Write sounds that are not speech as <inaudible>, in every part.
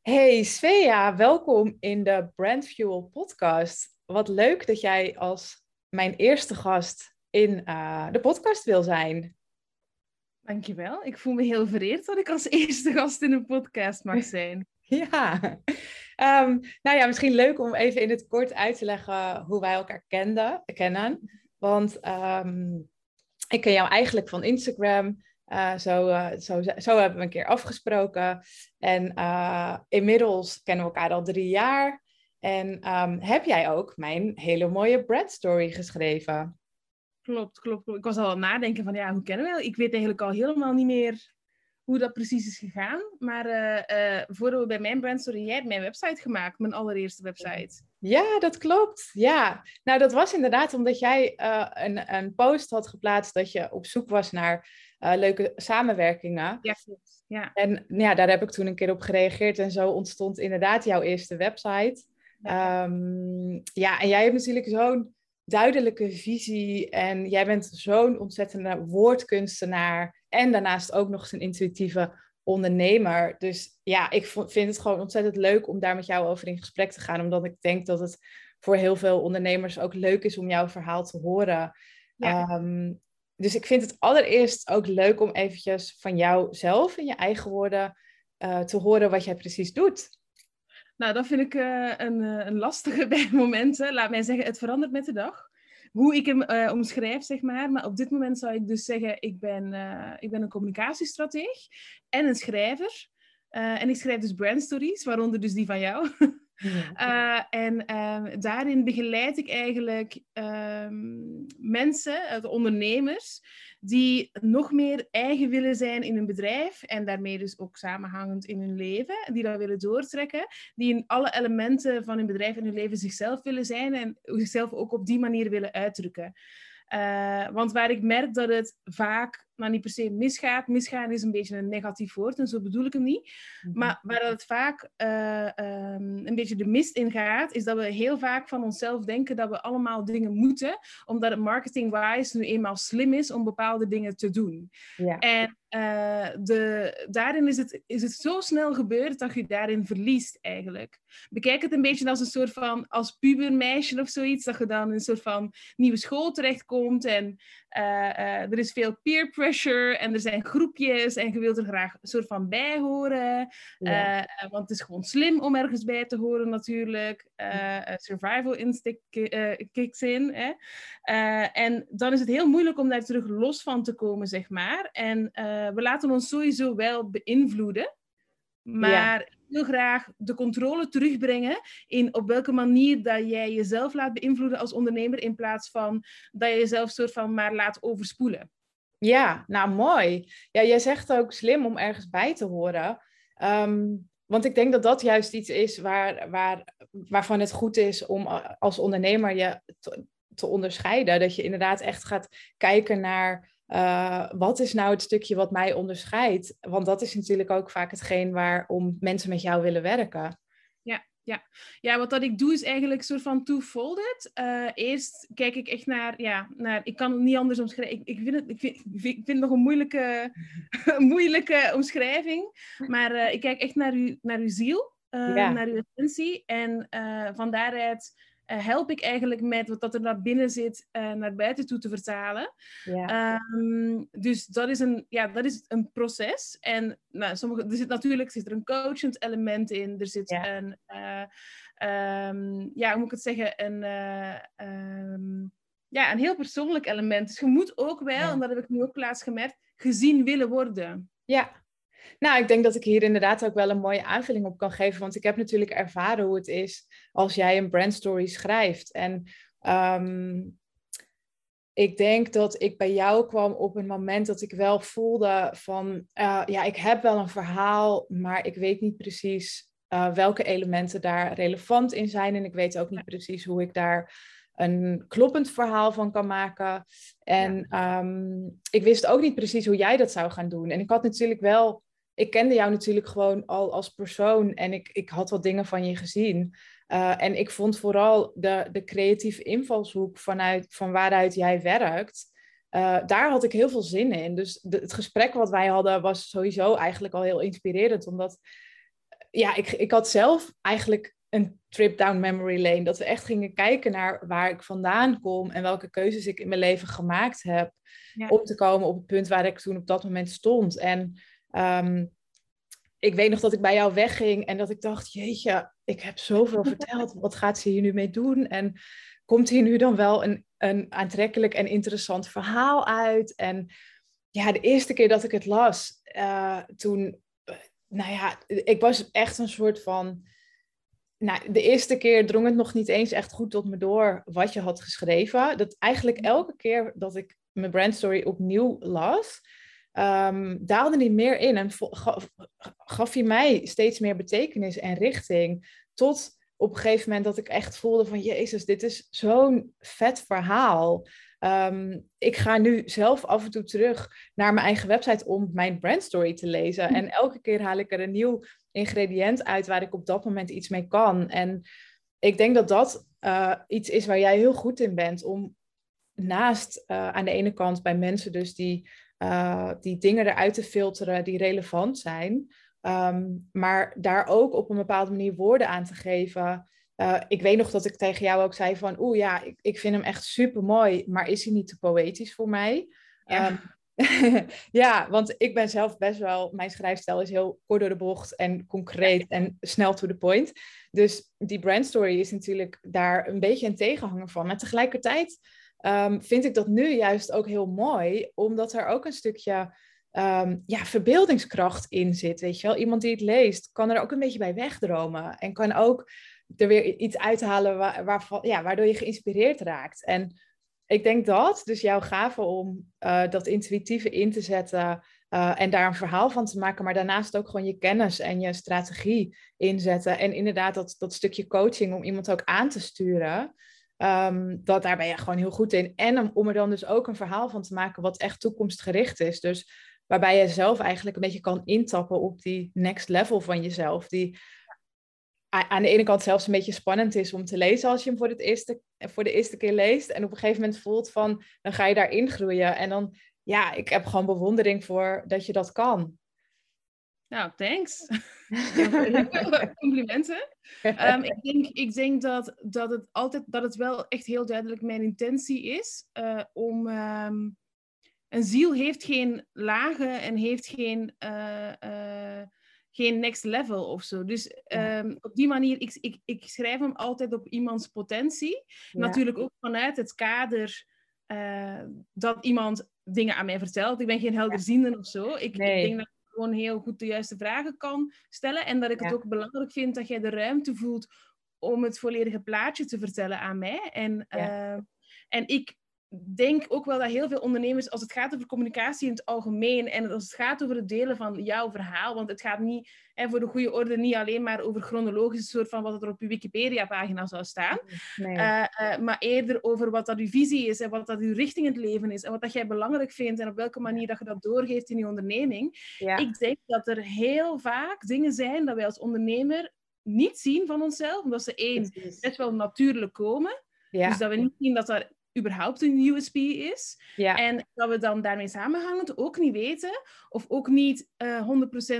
Hey Svea, welkom in de Brand Fuel podcast. Wat leuk dat jij als mijn eerste gast in uh, de podcast wil zijn. Dankjewel. Ik voel me heel vereerd dat ik als <laughs> eerste gast in een podcast mag zijn. <laughs> ja. Um, nou ja, misschien leuk om even in het kort uit te leggen hoe wij elkaar kenden, kennen. Want um, ik ken jou eigenlijk van Instagram. Uh, zo, uh, zo, zo hebben we een keer afgesproken. En uh, inmiddels kennen we elkaar al drie jaar. En um, heb jij ook mijn hele mooie bread story geschreven? Klopt, klopt, klopt. Ik was al aan het nadenken van, ja, hoe kennen we Ik weet eigenlijk al helemaal niet meer hoe dat precies is gegaan. Maar voordat we bij mijn brandstory, jij hebt mijn website gemaakt, mijn allereerste website. Ja, dat klopt. Ja, nou dat was inderdaad omdat jij een, een post had geplaatst dat je op zoek was naar uh, leuke samenwerkingen. Ja. Ja. En ja, daar heb ik toen een keer op gereageerd en zo ontstond inderdaad jouw eerste website. Ja, um, ja en jij hebt natuurlijk zo'n duidelijke visie en jij bent zo'n ontzettende woordkunstenaar en daarnaast ook nog eens een intuïtieve ondernemer. Dus ja, ik vind het gewoon ontzettend leuk om daar met jou over in gesprek te gaan, omdat ik denk dat het voor heel veel ondernemers ook leuk is om jouw verhaal te horen. Ja. Um, dus ik vind het allereerst ook leuk om eventjes van jou zelf in je eigen woorden uh, te horen wat jij precies doet. Nou, dat vind ik uh, een, een lastige <laughs> bij momenten. Laat mij zeggen, het verandert met de dag hoe ik hem omschrijf, zeg maar. Maar op dit moment zou ik dus zeggen, ik ben, ik ben een communicatiestrateeg en een schrijver. En ik schrijf dus brandstories, waaronder dus die van jou. <laughs> Ja. en um, daarin begeleid ik eigenlijk um, mensen, ondernemers, die nog meer eigen willen zijn in hun bedrijf en daarmee dus ook samenhangend in hun leven, die dat willen doortrekken, die in alle elementen van hun bedrijf en hun leven zichzelf willen zijn en zichzelf ook op die manier willen uitdrukken. Uh, want waar ik merk dat het vaak, nou niet per se misgaat, misgaan is een beetje een negatief woord en zo bedoel ik hem niet, -hmm. maar waar het vaak uh, um, een beetje de mist in gaat, is dat we heel vaak van onszelf denken dat we allemaal dingen moeten, omdat het marketing-wise nu eenmaal slim is om bepaalde dingen te doen. Ja. En uh, de, daarin is het, is het zo snel gebeurd dat je daarin verliest eigenlijk. Bekijk het een beetje als een soort van, als pubermeisje of zoiets, dat je dan in een soort van nieuwe school terechtkomt en uh, er is veel peer pressure en er zijn groepjes en je wilt er graag een soort van bij horen. Ja. want het is gewoon slim om ergens bij te horen natuurlijk. survival instinct kicks in. Hè? en dan is het heel moeilijk om daar terug los van te komen, zeg maar. En we laten ons sowieso wel beïnvloeden. Maar ja. wil graag de controle terugbrengen in op welke manier dat jij jezelf laat beïnvloeden als ondernemer in plaats van dat je jezelf soort van maar laat overspoelen. Ja, nou mooi. Ja, jij zegt ook slim om ergens bij te horen. Um, want ik denk dat dat juist iets is waar, waar, waarvan het goed is om als ondernemer je te, onderscheiden. Dat je inderdaad echt gaat kijken naar uh, wat is nou het stukje wat mij onderscheidt? Want dat is natuurlijk ook vaak hetgeen waarom mensen met jou willen werken. Ja, ja. wat dat ik doe is eigenlijk een soort van two-folded. Uh, eerst kijk ik echt naar, ja, naar, ik kan het niet anders omschrijven. Ik, ik, vind, het, ik, vind, ik vind het nog een moeilijke, <laughs> moeilijke omschrijving. Maar uh, ik kijk echt naar, u, naar uw ziel, ja. naar uw essentie. En van daaruit uh, help ik eigenlijk met wat dat er naar binnen zit uh, naar buiten toe te vertalen. Ja. Um, dus dat is, een, ja, dat is een proces. En nou, sommige, er zit natuurlijk zit er een coachend element in. Er zit ja. een, uh, um, ja, hoe moet ik het zeggen, een, um, ja, een heel persoonlijk element. Dus je moet ook wel, ja. en dat heb ik nu ook laatst gemerkt, gezien willen worden. Ja, nou, ik denk dat ik hier inderdaad ook wel een mooie aanvulling op kan geven. Want ik heb natuurlijk ervaren hoe het is als jij een brandstory schrijft. En um, ik denk dat ik bij jou kwam op een moment dat ik wel voelde van... Uh, ja, ik heb wel een verhaal, maar ik weet niet precies uh, welke elementen daar relevant in zijn. En ik weet ook niet precies hoe ik daar een kloppend verhaal van kan maken. En ja. um, ik wist ook niet precies hoe jij dat zou gaan doen. En ik had natuurlijk wel ik kende jou natuurlijk gewoon al als persoon en ik, ik had wat dingen van je gezien. Uh, en ik vond vooral de, de creatieve invalshoek vanuit, van waaruit jij werkt, uh, daar had ik heel veel zin in. Dus de, het gesprek wat wij hadden was sowieso eigenlijk al heel inspirerend, omdat ja, ik, ik had zelf eigenlijk een trip down memory lane. Dat we echt gingen kijken naar waar ik vandaan kom en welke keuzes ik in mijn leven gemaakt heb. Om te komen op het punt waar ik toen op dat moment stond. En ehm, ik weet nog dat ik bij jou wegging en dat ik dacht, jeetje, ik heb zoveel <laughs> verteld. Wat gaat ze hier nu mee doen? En komt hier nu dan wel een, een aantrekkelijk en interessant verhaal uit? En ja, de eerste keer dat ik het las, uh, toen, nou ja, ik was echt een soort van nou, de eerste keer drong het nog niet eens echt goed tot me door wat je had geschreven. Dat eigenlijk elke keer dat ik mijn brandstory opnieuw las, um, daalde die meer in en gaf, gaf hij mij steeds meer betekenis en richting. Tot op een gegeven moment dat ik echt voelde van, Jezus, dit is zo'n vet verhaal. Ehm, ik ga nu zelf af en toe terug naar mijn eigen website om mijn brandstory te lezen. Hm. En elke keer haal ik er een nieuw ingrediënt uit waar ik op dat moment iets mee kan. En ik denk dat dat uh, iets is waar jij heel goed in bent. Om naast uh, aan de ene kant bij mensen dus die, uh, die dingen eruit te filteren die relevant zijn. Um, maar daar ook op een bepaalde manier woorden aan te geven. ik weet nog dat ik tegen jou ook zei van, oeh ja, ik, ik vind hem echt super mooi, maar is hij niet te poëtisch voor mij? Ja. Um, <laughs> ja, want ik ben zelf best wel, mijn schrijfstijl is heel kort door de bocht en concreet en snel to the point. Dus die brandstory is natuurlijk daar een beetje een tegenhanger van. Maar tegelijkertijd um, vind ik dat nu juist ook heel mooi, omdat er ook een stukje um, ja, verbeeldingskracht in zit. Weet je wel, iemand die het leest kan er ook een beetje bij wegdromen en kan ook er weer iets uithalen waar, waarvan, ja, waardoor je geïnspireerd raakt. En ik denk dat, dus jouw gave om uh, dat intuïtieve in te zetten uh, en daar een verhaal van te maken, maar daarnaast ook gewoon je kennis en je strategie inzetten. En inderdaad dat, dat stukje coaching om iemand ook aan te sturen, um, dat daar ben je gewoon heel goed in. En om, om er dan dus ook een verhaal van te maken wat echt toekomstgericht is. Dus waarbij je zelf eigenlijk een beetje kan intappen op die next level van jezelf. Die aan de ene kant zelfs een beetje spannend is om te lezen als je hem voor, het eerste, voor de eerste keer leest. En op een gegeven moment voelt van, dan ga je daarin groeien. En dan, ja, ik heb gewoon bewondering voor dat je dat kan. Nou, thanks. <laughs> Complimenten. Um, ik denk, ik denk dat, dat het altijd, dat het wel echt heel duidelijk mijn intentie is uh, om... Um, een ziel heeft geen lagen en heeft geen... Uh, uh, geen next level of zo. Dus um, op die manier, ik, ik, ik schrijf hem altijd op iemands potentie. Natuurlijk ook vanuit het kader dat iemand dingen aan mij vertelt. Ik ben geen helderziende of zo. Ik, nee. ik, denk dat gewoon heel goed de juiste vragen kan stellen. En dat ik het ook belangrijk vind dat jij de ruimte voelt om het volledige plaatje te vertellen aan mij. En, uh, en ik denk ook wel dat heel veel ondernemers, als het gaat over communicatie in het algemeen en als het gaat over het delen van jouw verhaal, want het gaat niet, hè, voor de goede orde, niet alleen maar over chronologisch, soort van wat er op je Wikipedia-pagina zou staan, nee. uh, uh, maar eerder over wat dat uw visie is en wat dat uw richting in het leven is en wat dat jij belangrijk vindt en op welke manier dat je dat doorgeeft in je onderneming. Ja. Ik denk dat er heel vaak dingen zijn dat wij als ondernemer niet zien van onszelf, omdat ze één, best wel natuurlijk komen. Ja. Dus dat we niet zien dat er überhaupt een USP is. Ja. En dat we dan daarmee samenhangend ook niet weten, of ook niet uh, eh,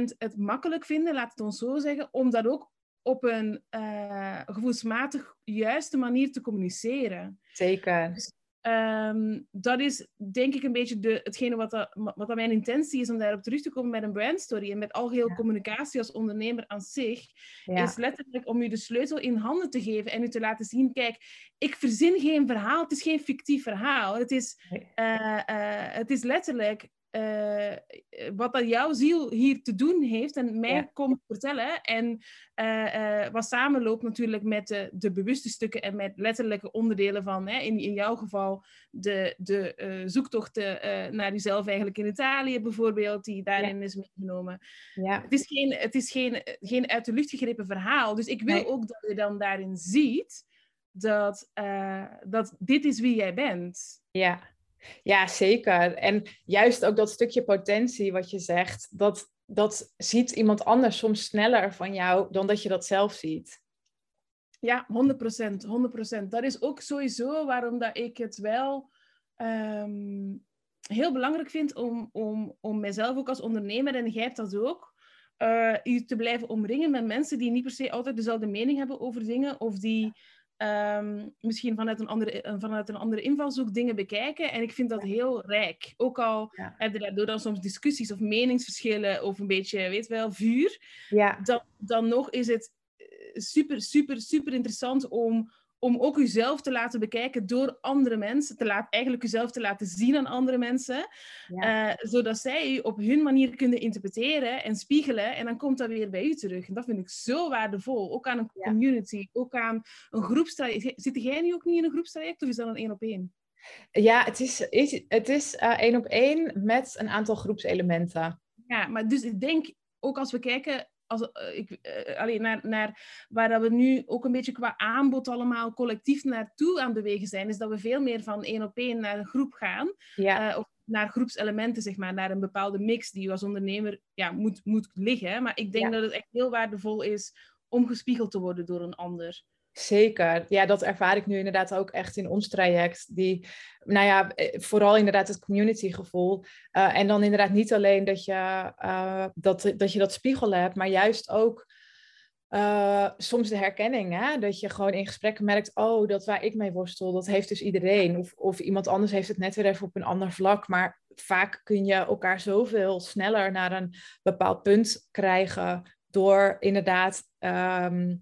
100% het makkelijk vinden, laat het ons zo zeggen, om dat ook op een uh, gevoelsmatig juiste manier te communiceren. Zeker. Dus Um, dat is denk ik een beetje de, hetgene wat, dat, wat dat mijn intentie is om daarop terug te komen met een brandstory en met algeheel ja. communicatie als ondernemer aan zich, ja. is letterlijk om u de sleutel in handen te geven en u te laten zien, kijk, ik verzin geen verhaal, het is geen fictief verhaal, het is, uh, uh, het is letterlijk uh, wat dat jouw ziel hier te doen heeft en mij ja. komt vertellen. En uh, uh, wat samenloopt natuurlijk met de, de bewuste stukken en met letterlijke onderdelen van, hè, in, in jouw geval, de, de zoektochten naar jezelf eigenlijk in Italië bijvoorbeeld, die daarin ja. is meegenomen. Ja. Het is, geen, het is geen, geen uit de lucht gegrepen verhaal. Dus ik wil nee. ook dat je dan daarin ziet dat, dat dit is wie jij bent. Ja, ja, zeker. En juist ook dat stukje potentie wat je zegt, dat, dat ziet iemand anders soms sneller van jou dan dat je dat zelf ziet. Ja, 100%. 100%. Dat is ook sowieso waarom dat ik het wel um, heel belangrijk vind om, om, om mezelf ook als ondernemer, en jij hebt dat ook, uh, je te blijven omringen met mensen die niet per se altijd dezelfde mening hebben over dingen, of die Ehm, misschien vanuit een, andere, eh, vanuit een andere invalshoek dingen bekijken. En ik vind dat heel rijk. Ook al ja. heb je daardoor dan soms discussies of meningsverschillen of een beetje, weet wel, vuur. Ja. Dan, dan nog is het eh, super, super, super interessant om om ook uzelf te laten bekijken door andere mensen, te laten, eigenlijk uzelf te laten zien aan andere mensen, eh, zodat zij u op hun manier kunnen interpreteren en spiegelen en dan komt dat weer bij u terug. En dat vind ik zo waardevol, ook aan een community, ook aan een groepstraject. Zit jij nu ook niet in een groepstraject of is dat een één op één? Ja, het is, het is uh, één op één met een aantal groepselementen. Ja, maar dus ik denk, ook als we kijken als, uh, ik, uh, alleen naar, naar waar dat we nu ook een beetje qua aanbod allemaal collectief naartoe aan bewegen zijn, is dat we veel meer van één op één naar een groep gaan. Ja. Uh, of naar groepselementen, zeg maar, naar een bepaalde mix die je als ondernemer ja, moet, moet liggen. Maar ik denk dat het echt heel waardevol is om gespiegeld te worden door een ander. Zeker. Ja, dat ervaar ik nu inderdaad ook echt in ons traject. Die, nou ja, eh, vooral inderdaad het community gevoel. Uh, en dan inderdaad niet alleen dat je, uh, dat, dat je dat spiegelen hebt, maar juist ook soms de herkenning. Hè? Dat je gewoon in gesprekken merkt, oh, dat waar ik mee worstel, dat heeft dus iedereen. Of, of iemand anders heeft het net weer even op een ander vlak. Maar vaak kun je elkaar zoveel sneller naar een bepaald punt krijgen door inderdaad um,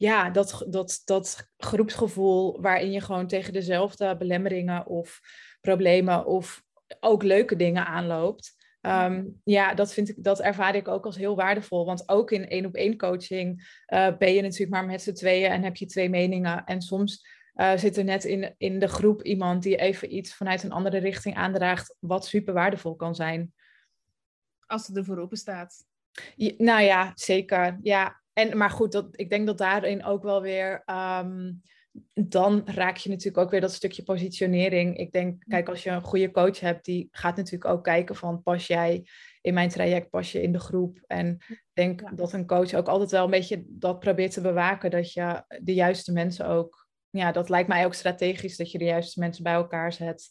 ja, dat, dat, dat groepsgevoel waarin je gewoon tegen dezelfde belemmeringen of problemen of ook leuke dingen aanloopt. Ehm, ja, dat, vind ik, dat ervaar ik ook als heel waardevol. Want ook in één op één coaching uh, ben je natuurlijk maar met z'n tweeën en heb je twee meningen. En soms uh, zit er net in, in de groep iemand die even iets vanuit een andere richting aandraagt, wat super waardevol kan zijn. Als het ervoor open staat. nou ja, zeker. Ja, en, maar goed, dat, ik denk dat daarin ook wel weer. Ehm, dan raak je natuurlijk ook weer dat stukje positionering. Ik denk, kijk, als je een goede coach hebt, die gaat natuurlijk ook kijken van pas jij in mijn traject, pas je in de groep. En ik denk dat een coach ook altijd wel een beetje dat probeert te bewaken, dat je de juiste mensen ook, ja, dat lijkt mij ook strategisch, dat je de juiste mensen bij elkaar zet.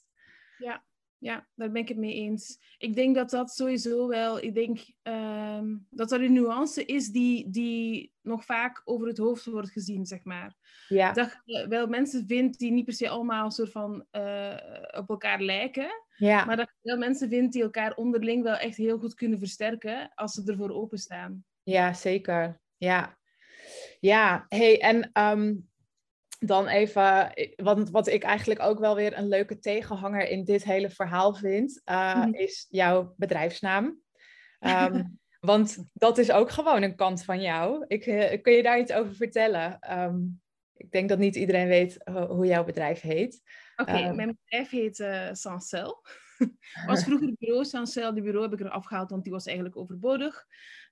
Ja, ja, daar ben ik het mee eens. Ik denk dat dat sowieso wel, ik denk ehm, dat er een nuance is die, die nog vaak over het hoofd wordt gezien, zeg maar. Ja. Dat je wel mensen vindt die niet per se allemaal een soort van uh, op elkaar lijken. Ja. Maar dat je wel mensen vindt die elkaar onderling wel echt heel goed kunnen versterken als ze ervoor openstaan. Ja, zeker. Ja. Ja, hey, en um, dan even, wat, wat ik eigenlijk ook wel weer een leuke tegenhanger in dit hele verhaal vind, uh, is jouw bedrijfsnaam. Um, <laughs> want dat is ook gewoon een kant van jou. Ik, uh, kun je daar iets over vertellen? Um, ik denk dat niet iedereen weet hoe jouw bedrijf heet. Oké, okay, um, mijn bedrijf heet uh, Sancel. <laughs> was vroeger bureau Sancel. Die bureau heb ik er afgehaald, want die was eigenlijk overbodig.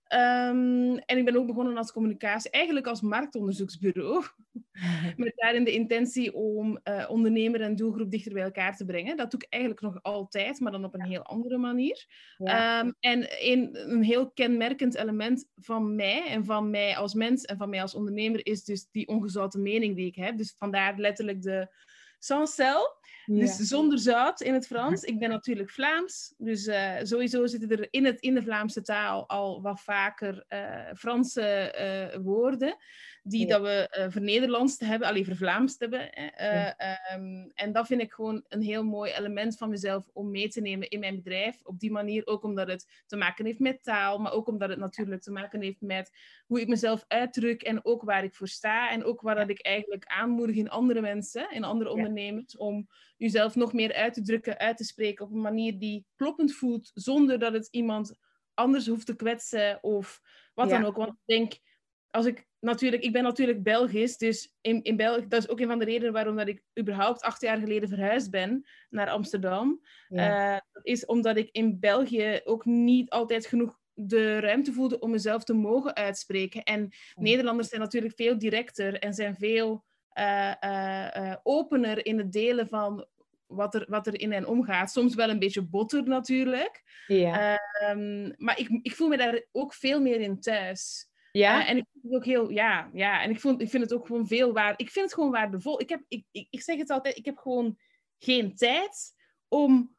Um, en ik ben ook begonnen als communicatie, eigenlijk als marktonderzoeksbureau. <laughs> Met daarin de intentie om uh, ondernemer en doelgroep dichter bij elkaar te brengen. Dat doe ik eigenlijk nog altijd, maar dan op een heel andere manier. Ja. Um, en een, een heel kenmerkend element van mij en van mij als mens en van mij als ondernemer is dus die ongezouten mening die ik heb. Dus vandaar letterlijk de sans cel. Dus zonder zout in het Frans. Ik ben natuurlijk Vlaams. Dus uh, sowieso zitten er in, het, in de Vlaamse taal al wat vaker uh, Franse uh, woorden die dat we uh, vernederlandst hebben, alleen vervlaamst hebben. Uh, um, en dat vind ik gewoon een heel mooi element van mezelf om mee te nemen in mijn bedrijf. Op die manier ook omdat het te maken heeft met taal, maar ook omdat het natuurlijk te maken heeft met hoe ik mezelf uitdruk en ook waar ik voor sta. En ook waar dat ik eigenlijk aanmoedig in andere mensen, in andere ondernemers, om jezelf nog meer uit te drukken, uit te spreken op een manier die kloppend voelt, zonder dat het iemand anders hoeft te kwetsen of wat dan ook. Want ik denk als ik natuurlijk, ik ben natuurlijk Belgisch, dus in, in België, dat is ook een van de redenen waarom dat ik überhaupt acht jaar geleden verhuisd ben naar Amsterdam. Ja. Uh, is omdat ik in België ook niet altijd genoeg de ruimte voelde om mezelf te mogen uitspreken. En Nederlanders zijn natuurlijk veel directer en zijn veel uh, uh, opener in het delen van wat er, wat er in hen omgaat. Soms wel een beetje botter natuurlijk. Ja. Um, maar ik, ik voel me daar ook veel meer in thuis. Ja. Uh, en ik vind het ook heel, ja, ja. En ik, vond, ik vind het ook gewoon veel waard. Ik vind het gewoon waardevol. Ik, heb, ik, ik, ik zeg het altijd, ik heb gewoon geen tijd om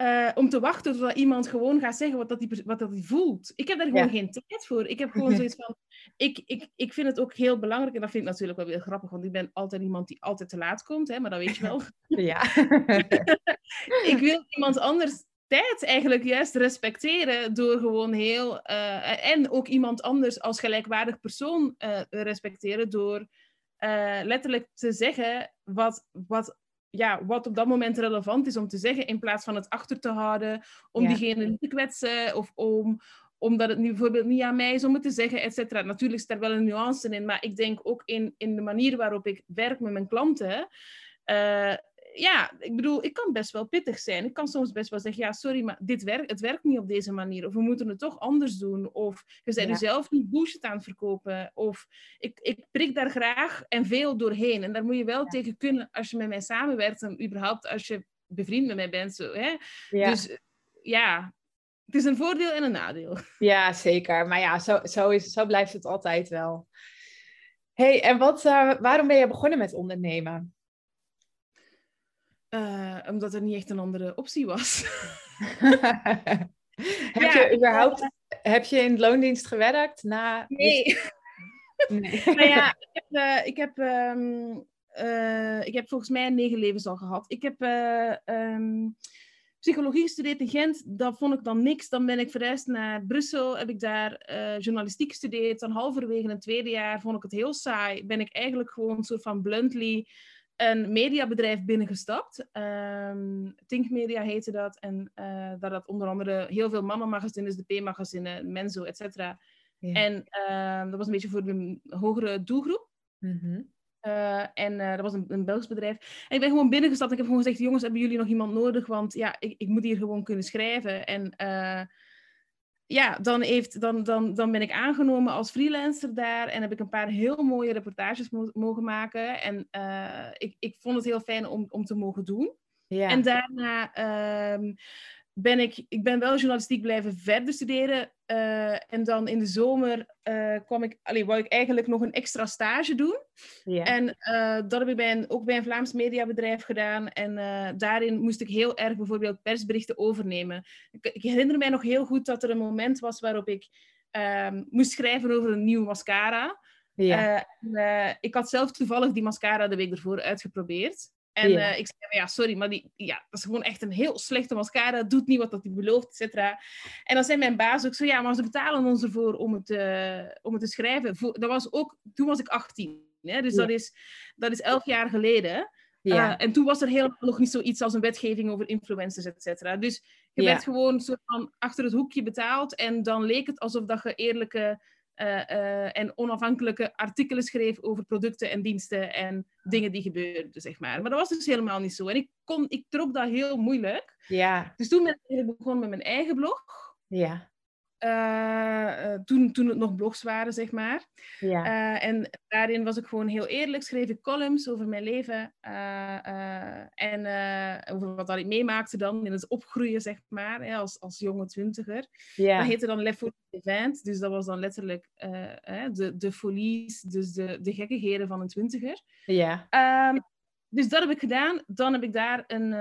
eh, om te wachten totdat iemand gewoon gaat zeggen wat, dat die, wat dat die voelt. Ik heb daar gewoon geen tijd voor. Ik heb gewoon <laughs> zoiets van... Ik, ik, ik vind het ook heel belangrijk, en dat vind ik natuurlijk wel weer grappig, want ik ben altijd iemand die altijd te laat komt, hè, maar dat weet je wel. <laughs> Ja. <laughs> ik wil iemand anders tijd eigenlijk juist respecteren door gewoon heel... eh, en ook iemand anders als gelijkwaardig persoon eh, respecteren door eh, letterlijk te zeggen wat, wat ja, wat op dat moment relevant is om te zeggen, in plaats van het achter te houden, om Ja. diegene niet te kwetsen, of om, omdat het nu bijvoorbeeld niet aan mij is om het te zeggen, et cetera. Natuurlijk is daar wel een nuance in, maar ik denk ook in, in de manier waarop ik werk met mijn klanten. Ja, ik bedoel, ik kan best wel pittig zijn. Ik kan soms best wel zeggen, ja, sorry, maar dit werkt, het werkt niet op deze manier. Of we moeten het toch anders doen. Of je bent Ja. zelf niet bullshit aan het verkopen. Of ik, ik prik daar graag en veel doorheen. En daar moet je wel tegen kunnen als je met mij samenwerkt. En überhaupt als je bevriend met mij bent. Zo, hè? Ja. Dus ja, het is een voordeel en een nadeel. <laughs> Ja, zeker. Maar ja, zo, zo, is, zo blijft het altijd wel. hey, en wat, eh, waarom ben je begonnen met ondernemen? Eh, omdat er niet echt een andere optie was. <laughs> heb Ja, je überhaupt, heb je in loondienst gewerkt na... Nee. <laughs> Nee. nou ja, ik heb, eh, ik, heb, ehm, eh, ik heb volgens mij negen levens al gehad. Ik heb ehm, psychologie gestudeerd in Gent. Dat vond ik dan niks. Dan ben ik verhuisd naar Brussel. Heb ik daar journalistiek gestudeerd. Dan halverwege het tweede jaar vond ik het heel saai. Ben ik eigenlijk gewoon een soort van bluntly een mediabedrijf binnengestapt. Ehm Think Media heette dat. En eh daar had onder andere heel veel mama-magazines, de P-magazine, Menzo, et cetera. Ja. En ehm, dat was een beetje voor de hogere doelgroep. Mhm. Eh, en eh, dat was een, een Belgisch bedrijf. En ik ben gewoon binnengestapt en ik heb gewoon gezegd: jongens, hebben jullie nog iemand nodig? Want ja, ik, ik moet hier gewoon kunnen schrijven. En ja, dan, heeft, dan, dan, dan ben ik aangenomen als freelancer daar en heb ik een paar heel mooie reportages mo- mogen maken. En eh, ik, ik vond het heel fijn om, om te mogen doen. Ja. En daarna ehm, ben ik, ik ben wel journalistiek blijven verder studeren. eh, en dan in de zomer eh, kwam ik, allee, wou ik eigenlijk nog een extra stage doen. ja. En eh, dat heb ik bij een, ook bij een Vlaams mediabedrijf gedaan. En daarin moest ik heel erg bijvoorbeeld persberichten overnemen. Ik, ik herinner mij nog heel goed dat er een moment was waarop ik ehm, moest schrijven over een nieuwe mascara. ja. En, ik had zelf toevallig die mascara de week ervoor uitgeprobeerd. En eh, ik zei, ja, sorry, maar die, ja, dat is gewoon echt een heel slechte mascara. Doet niet wat dat die belooft, et cetera. En dan zei mijn baas ook zo, ja, maar ze betalen ons ervoor om het, eh, om het te schrijven. Voor, dat was ook, toen was ik 18. Hè? Dus dat, is, dat is elf jaar geleden. ja. Eh, en toen was er helemaal nog niet zoiets als een wetgeving over influencers, et cetera. Dus je Ja. werd gewoon soort van achter het hoekje betaald. En dan leek het alsof dat je eerlijke en onafhankelijke artikelen schreef over producten en diensten en dingen die gebeurden, zeg maar. Maar dat was dus helemaal niet zo. En ik, kon, ik trok dat heel moeilijk. ja. Dus toen ben ik begonnen met mijn eigen blog. ja. Eh, eh, toen, toen het nog blogs waren, zeg maar. ja. Eh, en daarin was ik gewoon heel eerlijk, schreef ik columns over mijn leven en over wat dat ik meemaakte dan in het opgroeien, zeg maar, hè, als, als jonge twintiger. ja. Dat heette dan Le Folie Event, dus dat was dan letterlijk hè, de, de folies, dus de, de gekkigheden van een twintiger. ja. Ehm, dus dat heb ik gedaan. Dan heb ik daar een,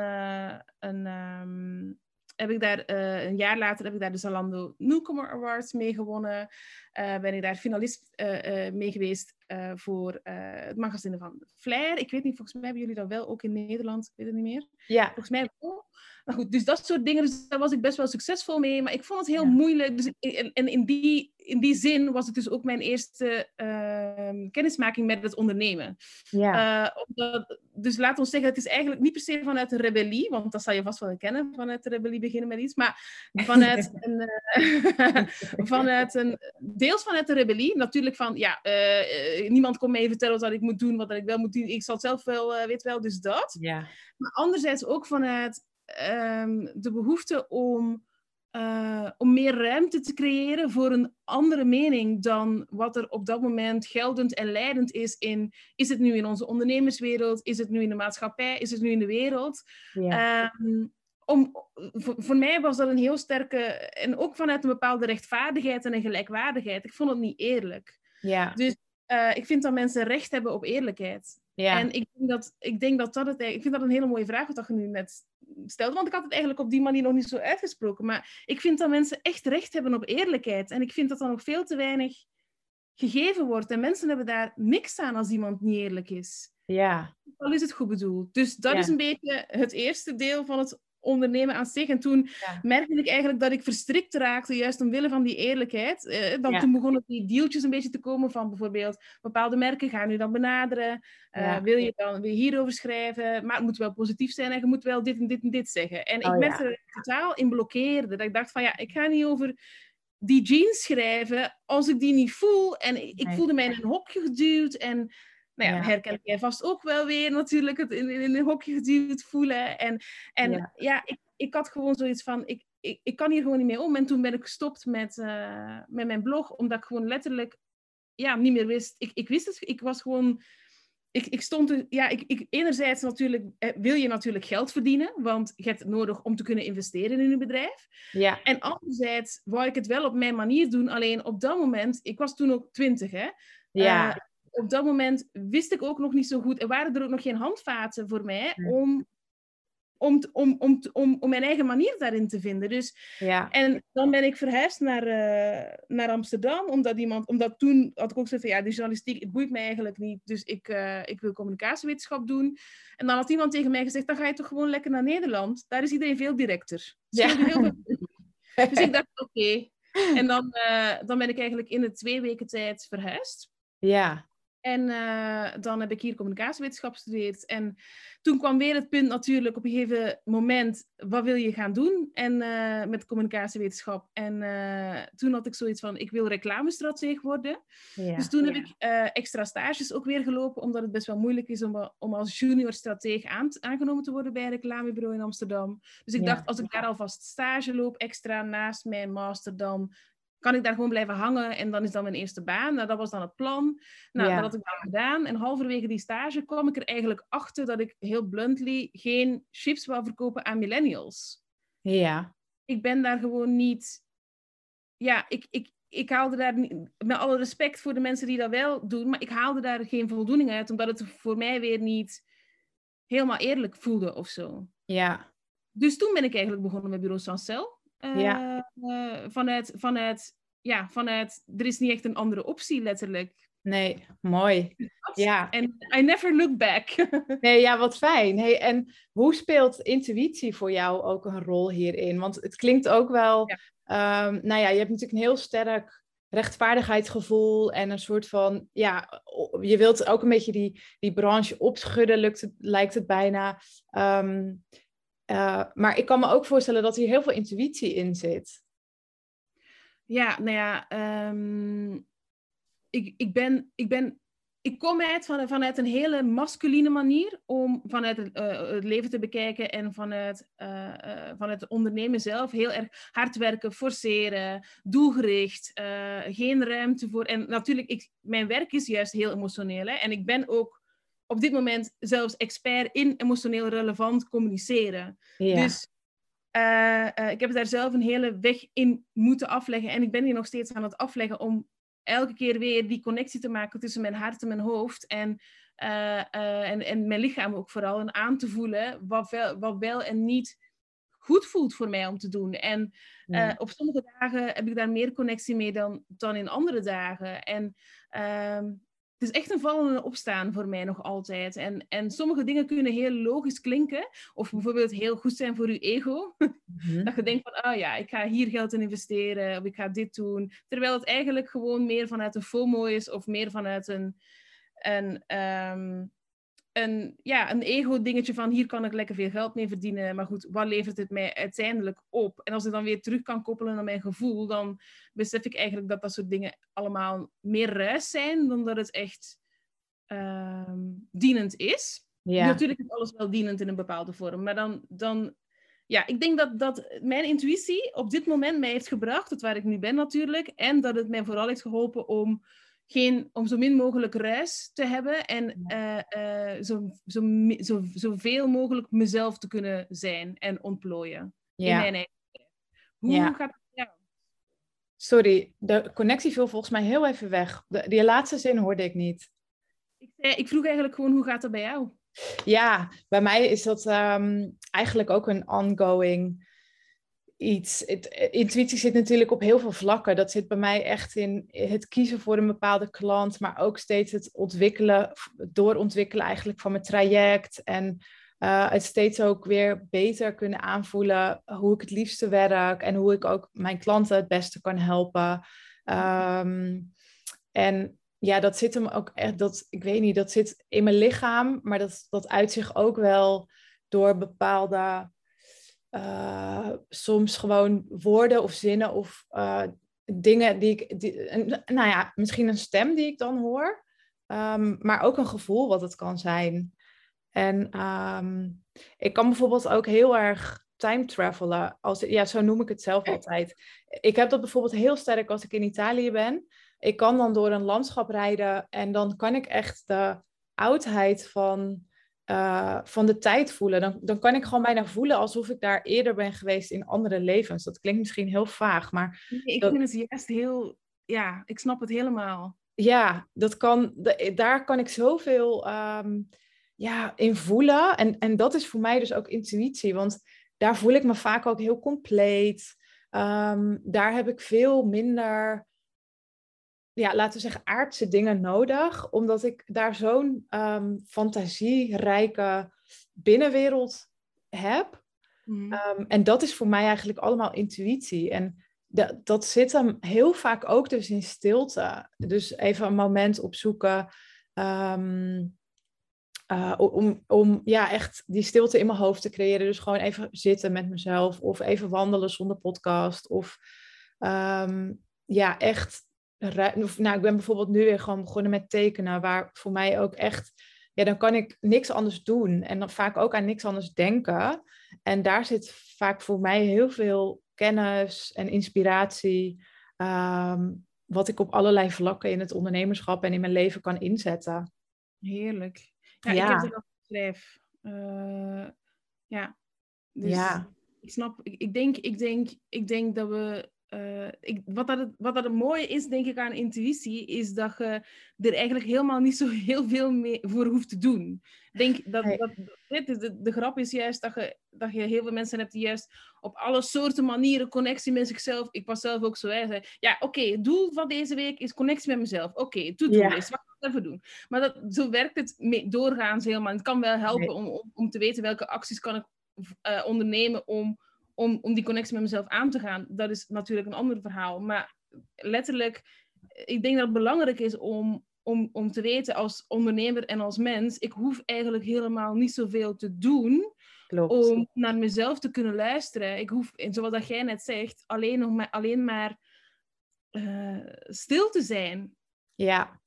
een ehm, heb ik daar, eh, een jaar later heb ik daar de Zalando Newcomer Awards mee gewonnen. Eh, ben ik daar finalist eh, mee geweest voor het magazine van Flair. Ik weet niet, volgens mij hebben jullie dat wel ook in Nederland. Ik weet het niet meer. ja. Volgens mij wel. Maar goed, dus dat soort dingen, dus daar was ik best wel succesvol mee. Maar ik vond het heel Ja. moeilijk. Dus, in, die, in die zin was het dus ook mijn eerste ehm, kennismaking met het ondernemen. ja. Eh, omdat, dus laat ons zeggen, het is eigenlijk niet per se vanuit de rebellie, want dat zal je vast wel herkennen, vanuit de rebellie beginnen met iets, maar vanuit <laughs> een, eh, <laughs> vanuit een, deels vanuit de rebellie, natuurlijk van, ja, eh, niemand kon mij vertellen wat ik moet doen, wat ik wel moet doen, ik zal het zelf wel, weet wel, dus dat. ja. Maar anderzijds ook vanuit ehm, de behoefte om, eh, om meer ruimte te creëren voor een andere mening dan wat er op dat moment geldend en leidend is in, is het nu in onze ondernemerswereld, is het nu in de maatschappij, is het nu in de wereld. ja. Ehm, om, voor, voor mij was dat een heel sterke, en ook vanuit een bepaalde rechtvaardigheid en een gelijkwaardigheid. Ik vond het niet eerlijk. ja. Dus eh, ik vind dat mensen recht hebben op eerlijkheid. Ja. En ik denk dat, ik denk dat dat het... Ik vind dat een hele mooie vraag wat je nu net stelde. Want ik had het eigenlijk op die manier nog niet zo uitgesproken. Maar ik vind dat mensen echt recht hebben op eerlijkheid. En ik vind dat dan nog veel te weinig gegeven wordt. En mensen hebben daar niks aan als iemand niet eerlijk is. Ja. Al is het goed bedoeld. Dus dat is een beetje het eerste deel van het ondernemen aan zich. En toen merkte ik eigenlijk dat ik verstrikt raakte, juist omwille van die eerlijkheid. Eh, dan Toen begonnen die deeltjes een beetje te komen van bijvoorbeeld bepaalde merken gaan nu dan benaderen. Uh, wil je dan weer hierover schrijven? Maar het moet wel positief zijn en je moet wel dit en dit en dit zeggen. En oh, ik merkte er totaal in blokkeerde. Dat ik dacht van ja, ik ga niet over die jeans schrijven als ik die niet voel. En ik, voelde mij in een hokje geduwd en nou ja, herken jij vast ook wel weer natuurlijk het in, in, een hokje geduwd voelen. En, en ja, ik, ik had gewoon zoiets van, ik, ik, ik kan hier gewoon niet mee om. En toen ben ik gestopt met, uh, met mijn blog, omdat ik gewoon letterlijk ja, niet meer wist. Ik, ik wist het, ik was gewoon... Ik, ik stond, ja, ik, ik, enerzijds natuurlijk eh, wil je natuurlijk geld verdienen, want je hebt het nodig om te kunnen investeren in een bedrijf. Ja. En anderzijds wou ik het wel op mijn manier doen, alleen op dat moment, ik was toen ook twintig, hè. Ja. Uh, op dat moment wist ik ook nog niet zo goed. Er waren er ook nog geen handvaten voor mij om, om, om, om, om, om mijn eigen manier daarin te vinden. Dus, ja. En dan ben ik verhuisd naar, uh, naar Amsterdam, omdat iemand, omdat toen had ik ook gezegd van ja, de journalistiek, het boeit mij eigenlijk niet. Dus ik, uh, ik wil communicatiewetenschap doen. En dan had iemand tegen mij gezegd, dan ga je toch gewoon lekker naar Nederland. Daar is iedereen veel directer. Ja. Heel veel... <laughs> dus ik dacht, oké. En dan, uh, dan ben ik eigenlijk in de twee weken tijd verhuisd. Ja. En uh, dan heb ik hier communicatiewetenschap gestudeerd. En toen kwam weer het punt natuurlijk op een gegeven moment, wat wil je gaan doen en, uh, met communicatiewetenschap? En uh, toen had ik zoiets van, ik wil reclamestrateeg worden. Ja, dus toen ja. heb ik extra stages ook weer gelopen, omdat het best wel moeilijk is om, om als junior strateeg aan, aangenomen te worden bij een reclamebureau in Amsterdam. Dus ik ja. dacht, als ik daar alvast stage loop, extra naast mijn master, dan kan ik daar gewoon blijven hangen en dan is dat mijn eerste baan. Nou, dat was dan het plan. Nou, dat had ik dan gedaan. En halverwege die stage kwam ik er eigenlijk achter dat ik heel bluntly geen chips wou verkopen aan millennials. Ja. Ik ben daar gewoon niet... Ja, ik, ik, ik haalde daar, met alle respect voor de mensen die dat wel doen, maar ik haalde daar geen voldoening uit, omdat het voor mij weer niet helemaal eerlijk voelde of zo. Ja. Dus toen ben ik eigenlijk begonnen met Bureau Sancel. Uh, ja. Uh, vanuit, vanuit, ja, vanuit, er is niet echt een andere optie letterlijk. Nee, mooi. Ja. En I never look back. <laughs> nee, ja, wat fijn. Hey, en hoe speelt intuïtie voor jou ook een rol hierin? Want het klinkt ook wel, ja. Um, nou ja, je hebt natuurlijk een heel sterk rechtvaardigheidsgevoel en een soort van, ja, je wilt ook een beetje die, die branche opschudden, lukt het, lijkt het bijna. Um, uh, maar ik kan me ook voorstellen dat hier heel veel intuïtie in zit. Ja, nou ja, um, ik, ik, ben, ik, ben, ik kom uit van, vanuit een hele masculine manier om vanuit het, uh, het leven te bekijken en vanuit, uh, vanuit het ondernemen zelf heel erg hard werken, forceren, doelgericht, geen ruimte voor. En natuurlijk, ik, mijn werk is juist heel emotioneel hè, en ik ben ook op dit moment zelfs expert in emotioneel relevant communiceren. Ja. Dus uh, uh, ik heb daar zelf een hele weg in moeten afleggen. En ik ben hier nog steeds aan het afleggen om elke keer weer die connectie te maken tussen mijn hart en mijn hoofd. En, uh, en, en mijn lichaam ook vooral. En aan te voelen wat wel, wat wel en niet goed voelt voor mij om te doen. En ja. op sommige dagen heb ik daar meer connectie mee dan, dan in andere dagen. En ehm, het is echt een vallen en opstaan voor mij nog altijd. En, en sommige dingen kunnen heel logisch klinken. Of bijvoorbeeld heel goed zijn voor je ego. Mm-hmm. Dat je denkt van, oh ja, ik ga hier geld in investeren. Of ik ga dit doen. Terwijl het eigenlijk gewoon meer vanuit een FOMO is. Of meer vanuit een, een, um, een, ja, een ego-dingetje van hier kan ik lekker veel geld mee verdienen. Maar goed, wat levert het mij uiteindelijk op? En als ik dan weer terug kan koppelen naar mijn gevoel, dan besef ik eigenlijk dat dat soort dingen allemaal meer ruis zijn dan dat het echt um, dienend is. Ja. Natuurlijk is alles wel dienend in een bepaalde vorm, maar dan, dan ja, ik denk dat, dat mijn intuïtie op dit moment mij heeft gebracht, tot waar ik nu ben natuurlijk, en dat het mij vooral heeft geholpen om geen, om zo min mogelijk ruis te hebben en uh, uh, zo, zo, zo, zoveel mogelijk mezelf te kunnen zijn en ontplooien. Ja. In mijn eigen Hoe Ja. gaat het jou? Sorry, de connectie viel volgens mij heel even weg. De, die laatste zin hoorde ik niet. Ik, ik vroeg eigenlijk gewoon, hoe gaat het bij jou? Ja, bij mij is dat ehm, eigenlijk ook een ongoing iets. Het, intuïtie zit natuurlijk op heel veel vlakken. Dat zit bij mij echt in het kiezen voor een bepaalde klant, maar ook steeds het ontwikkelen, doorontwikkelen eigenlijk van mijn traject. En uh, het steeds ook weer beter kunnen aanvoelen hoe ik het liefste werk en hoe ik ook mijn klanten het beste kan helpen. Ehm, en ja, dat zit hem ook echt, dat, ik weet niet, dat zit in mijn lichaam, maar dat, dat uit zich ook wel door bepaalde, uh, soms gewoon woorden of zinnen of uh, dingen die ik, die, nou ja, misschien een stem die ik dan hoor, um, maar ook een gevoel wat het kan zijn. En um, ik kan bijvoorbeeld ook heel erg time travelen. Als, ja, zo noem ik het zelf altijd. Ik heb dat bijvoorbeeld heel sterk als ik in Italië ben. Ik kan dan door een landschap rijden en dan kan ik echt de oudheid van, uh, van de tijd voelen. Dan, dan kan ik gewoon bijna voelen alsof ik daar eerder ben geweest in andere levens. Dat klinkt misschien heel vaag, maar... Nee, ik vind het juist heel... Ja, ik snap het helemaal. Ja, dat kan, daar kan ik zoveel um, ja, in voelen. En, en dat is voor mij dus ook intuïtie. Want daar voel ik me vaak ook heel compleet. Um, daar heb ik veel minder, ja, laten we zeggen, aardse dingen nodig. Omdat ik daar zo'n um, fantasierijke binnenwereld heb. Mm. Um, en dat is voor mij eigenlijk allemaal intuïtie. En dat, dat zit hem heel vaak ook dus in stilte. Dus even een moment opzoeken. Um, uh, om, om ja, echt die stilte in mijn hoofd te creëren. Dus gewoon even zitten met mezelf. Of even wandelen zonder podcast. Of um, ja, echt. Nou, ik ben bijvoorbeeld nu weer gewoon begonnen met tekenen. Waar voor mij ook echt. Ja, dan kan ik niks anders doen. En dan vaak ook aan niks anders denken. En daar zit vaak voor mij heel veel kennis en inspiratie. Um, wat ik op allerlei vlakken in het ondernemerschap en in mijn leven kan inzetten. Heerlijk. Ja, ik heb het al geschreven. Uh, ja. Dus ja. ik snap, ik, ik, denk, ik, denk, ik denk dat we uh, ik, wat, dat het, wat dat het mooie is, denk ik, aan intuïtie, is dat je er eigenlijk helemaal niet zo <laughs> heel veel mee voor hoeft te doen. denk dat, dat, de, de, grap is juist dat je, dat je heel veel mensen hebt die juist op alle soorten manieren connectie met zichzelf. Ik was zelf ook zo. Hè, ja, oké, het doel van deze week is connectie met mezelf. Oké, okay, to do Wat kan ik even doen? Maar dat, zo werkt het mee, doorgaans helemaal. Het kan wel helpen om, om, om te weten welke acties kan ik uh, ondernemen om om, om die connectie met mezelf aan te gaan, dat is natuurlijk een ander verhaal. Maar letterlijk, ik denk dat het belangrijk is om, om, om te weten als ondernemer en als mens, ik hoef eigenlijk helemaal niet zoveel te doen Klopt. om naar mezelf te kunnen luisteren. Ik hoef, zoals dat jij net zegt, alleen, nog maar, alleen maar uh, stil te zijn. Ja.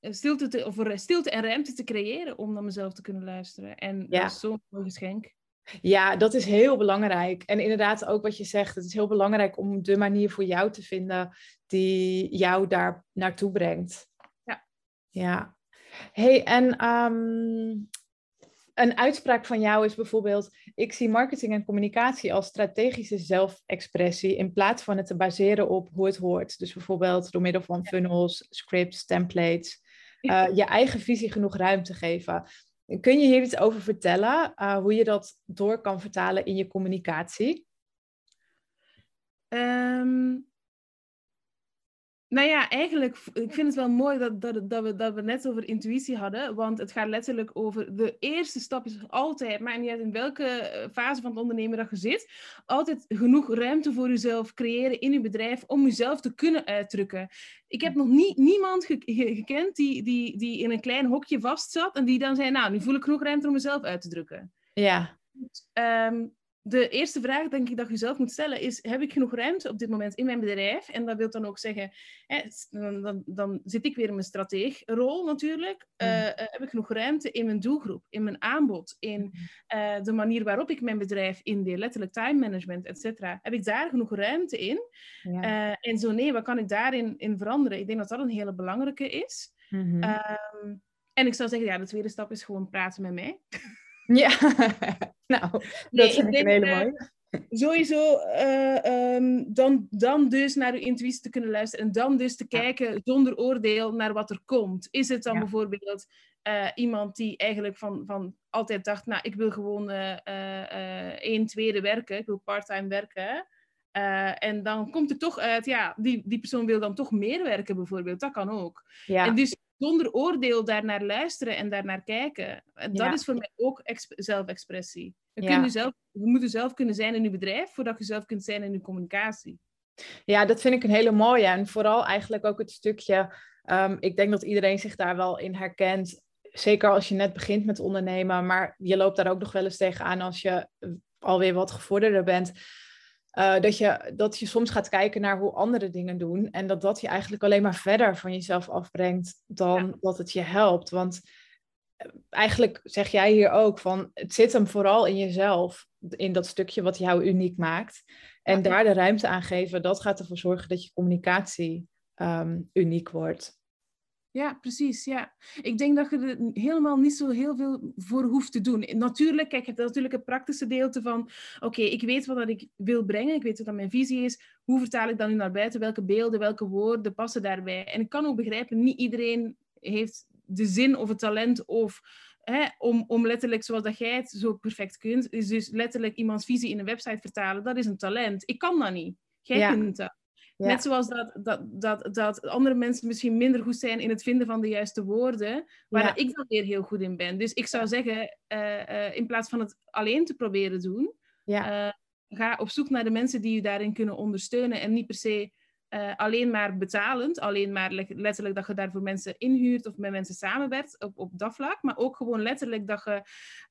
En stilte, te, of stilte en ruimte te creëren om naar mezelf te kunnen luisteren. En ja. dat is zo'n geschenk. Ja, dat is heel belangrijk. En inderdaad ook wat je zegt, het is heel belangrijk om de manier voor jou te vinden die jou daar naartoe brengt. Ja. Ja. hey, en um, een uitspraak van jou is bijvoorbeeld: ik zie marketing en communicatie als strategische zelfexpressie in plaats van het te baseren op hoe het hoort. Dus bijvoorbeeld door middel van funnels, scripts, templates. Uh, je eigen visie genoeg ruimte geven. Kun je hier iets over vertellen, uh, hoe je dat door kan vertalen in je communicatie? Um, nou ja, eigenlijk, ik vind het wel mooi dat, dat, dat, we, dat we net over intuïtie hadden, want het gaat letterlijk over de eerste stap is altijd, maar niet uit in welke eh, fase van het ondernemen dat je zit, altijd genoeg ruimte voor jezelf creëren in je bedrijf om jezelf te kunnen uitdrukken. Ik heb nog niet, niemand gekend die, die, die in een klein hokje vastzat en die dan zei, nou, nu voel ik genoeg ruimte om mezelf uit te drukken. Ja. Um, de eerste vraag, denk ik, dat je zelf moet stellen is: heb ik genoeg ruimte op dit moment in mijn bedrijf? En dat wil dan ook zeggen, hè, dan, dan, dan, zit ik weer in mijn strateegrol natuurlijk. Uh, heb ik genoeg ruimte in mijn doelgroep, in mijn aanbod, in uh, de manier waarop ik mijn bedrijf indeel, letterlijk time management, et cetera. Heb ik daar genoeg ruimte in? Ja. Uh, en zo nee, wat kan ik daarin in veranderen? Ik denk dat dat een hele belangrijke is. Mm -hmm. um, en ik zou zeggen, ja, de tweede stap is gewoon praten met mij. <laughs> Ja, <laughs> nou, dat nee, vind ik, denk, een hele mooie. Sowieso, uh, um, dan, dan dus naar uw intuïtie te kunnen luisteren en dan dus te kijken zonder oordeel naar wat er komt. Is het dan ja. bijvoorbeeld eh, iemand die eigenlijk van, van altijd dacht, nou, ik wil gewoon uh, één tweede werken, ik wil parttime werken. en dan komt er toch uit, ja, die, die persoon wil dan toch meer werken bijvoorbeeld. Dat kan ook. Ja. En dus zonder oordeel daarnaar luisteren en daarnaar kijken. Dat is voor mij ook zelfexpressie. Je, ja. zelf, je moet zelf kunnen zijn in je bedrijf voordat je zelf kunt zijn in je communicatie. Ja, dat vind ik een hele mooie. En vooral eigenlijk ook het stukje, um, ik denk dat iedereen zich daar wel in herkent. Zeker als je net begint met ondernemen, maar je loopt daar ook nog wel eens tegenaan als je alweer wat gevorderder bent. Uh, dat, je, dat je soms gaat kijken naar hoe andere dingen doen. En dat dat je eigenlijk alleen maar verder van jezelf afbrengt dan dat het je helpt. Want eh, eigenlijk zeg jij hier ook van het zit hem vooral in jezelf. In dat stukje wat jou uniek maakt. En daar de ruimte aan geven, dat gaat ervoor zorgen dat je communicatie um, uniek wordt. Ja, precies. Ja. Ik denk dat je er helemaal niet zo heel veel voor hoeft te doen. Natuurlijk, kijk, je hebt natuurlijk het praktische deelte van... Oké, ik weet wat ik wil brengen. Ik weet wat mijn visie is. Hoe vertaal ik dat nu naar buiten? Welke beelden, welke woorden passen daarbij? En ik kan ook begrijpen, niet iedereen heeft de zin of het talent of... Hè, om, om letterlijk, zoals dat jij het zo perfect kunt, is dus letterlijk iemands visie in een website vertalen, dat is een talent. Ik kan dat niet. Jij kunt dat. Net zoals dat, dat, dat, dat andere mensen misschien minder goed zijn in het vinden van de juiste woorden, waar ik dan weer heel goed in ben. Dus ik zou zeggen, uh, uh, in plaats van het alleen te proberen doen, ja. uh, ga op zoek naar de mensen die je daarin kunnen ondersteunen en niet per se uh, alleen maar betalend, alleen maar letterlijk dat je daarvoor mensen inhuurt of met mensen samenwerkt op, op dat vlak, maar ook gewoon letterlijk dat je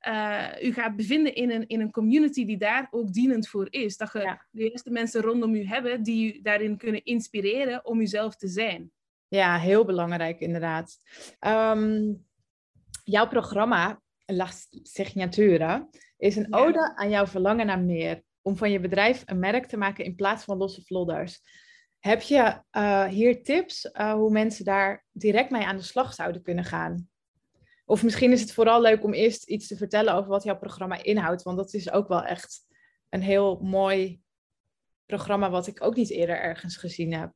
uh, u gaat bevinden in een, in een community die daar ook dienend voor is. Dat je de juiste mensen rondom u hebben die u daarin kunnen inspireren om uzelf te zijn. Ja, heel belangrijk inderdaad. Um, jouw programma, La Signature, is een ode aan jouw verlangen naar meer. Om van je bedrijf een merk te maken in plaats van losse vlodders. Heb je uh, hier tips uh, hoe mensen daar direct mee aan de slag zouden kunnen gaan? Of misschien is het vooral leuk om eerst iets te vertellen over wat jouw programma inhoudt, want dat is ook wel echt een heel mooi programma wat ik ook niet eerder ergens gezien heb.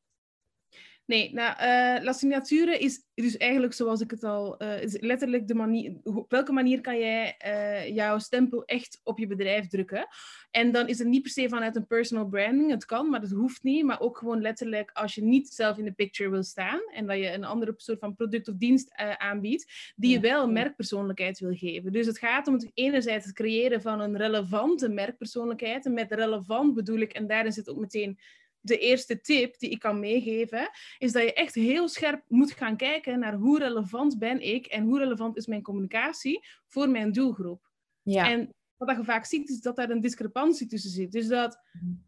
Nee, nou, uh, La Signature is dus eigenlijk zoals ik het al... Uh, is letterlijk de manier... Op welke manier kan jij uh, jouw stempel echt op je bedrijf drukken? En dan is het niet per se vanuit een personal branding. Het kan, maar dat hoeft niet. Maar ook gewoon letterlijk als je niet zelf in de picture wil staan en dat je een andere soort van product of dienst aanbiedt, die je wel merkpersoonlijkheid wil geven. Dus het gaat om het enerzijds het creëren van een relevante merkpersoonlijkheid. En met relevant bedoel ik, en daarin zit ook meteen de eerste tip die ik kan meegeven, is dat je echt heel scherp moet gaan kijken naar hoe relevant ben ik en hoe relevant is mijn communicatie voor mijn doelgroep. Ja. En wat je vaak ziet, is dat daar een discrepantie tussen zit. Dus dat,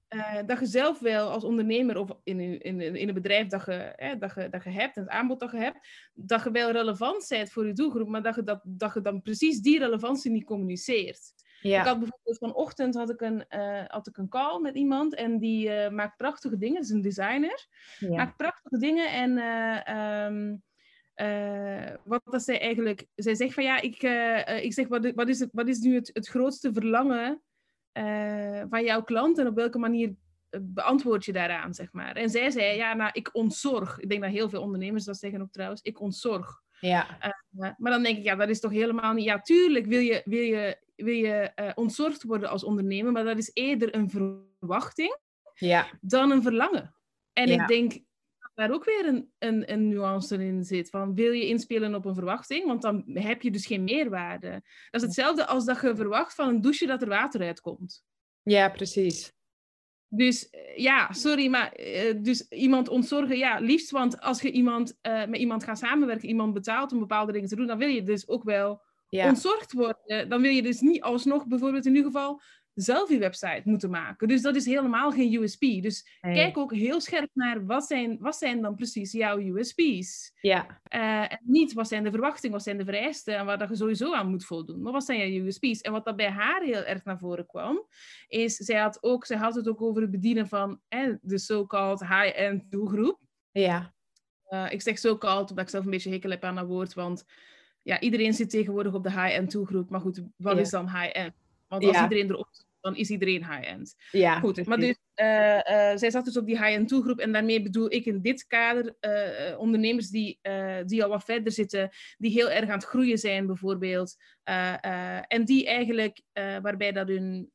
uh, dat je zelf wel als ondernemer of in, in, in een bedrijf dat je, dat, je, dat je hebt, en het aanbod dat je hebt, dat je wel relevant bent voor je doelgroep, maar dat je, dat, dat je dan precies die relevantie niet communiceert. Ja. Ik had bijvoorbeeld vanochtend had ik een, uh, had ik een call met iemand en die uh, maakt prachtige dingen. Het is een designer. Ja. Maakt prachtige dingen en uh, um, wat dat zij eigenlijk... Zij zegt van ja, ik, ik zeg wat, wat, is het, wat is nu het, het grootste verlangen van jouw klant en op welke manier beantwoord je daaraan, zeg maar. En zij zei ja, nou, ik ontzorg. Ik denk dat heel veel ondernemers dat zeggen ook trouwens. Ik ontzorg. Ja. maar dan denk ik, ja, dat is toch helemaal niet... Ja, tuurlijk wil je, wil je wil je uh, ontzorgd worden als ondernemer, maar dat is eerder een verwachting ja. dan een verlangen. En ik denk dat daar ook weer een, een, een nuance in zit. Van wil je inspelen op een verwachting, want dan heb je dus geen meerwaarde. Dat is hetzelfde als dat je verwacht van een douche dat er water uitkomt. Ja, precies. Dus eh, ja, sorry, maar uh, dus iemand ontzorgen, ja, liefst. Want als je iemand, uh, met iemand gaat samenwerken, iemand betaalt om bepaalde dingen te doen, dan wil je dus ook wel ja. ontzorgd worden, dan wil je dus niet alsnog bijvoorbeeld in ieder geval zelf je website moeten maken. Dus dat is helemaal geen USP. Dus kijk ook heel scherp naar wat zijn, wat zijn dan precies jouw USP's. Ja. Uh, en niet wat zijn de verwachtingen, wat zijn de vereisten en waar dat je sowieso aan moet voldoen. Maar wat zijn jouw USP's? En wat dat bij haar heel erg naar voren kwam, is zij had, ook, zij had het ook over het bedienen van eh, de so-called high-end doelgroep. Ja. Uh, ik zeg so-called omdat ik zelf een beetje hekel heb aan dat woord, want ja, iedereen zit tegenwoordig op de high-end toegroep. Maar goed, wat is dan high-end? Want als iedereen erop dan is iedereen high-end. Ja, Goed, maar dus, uh, uh, zij zat dus op die high-end doelgroep en daarmee bedoel ik in dit kader uh, ondernemers die, die al wat verder zitten, die heel erg aan het groeien zijn bijvoorbeeld, en die eigenlijk, waarbij dat hun,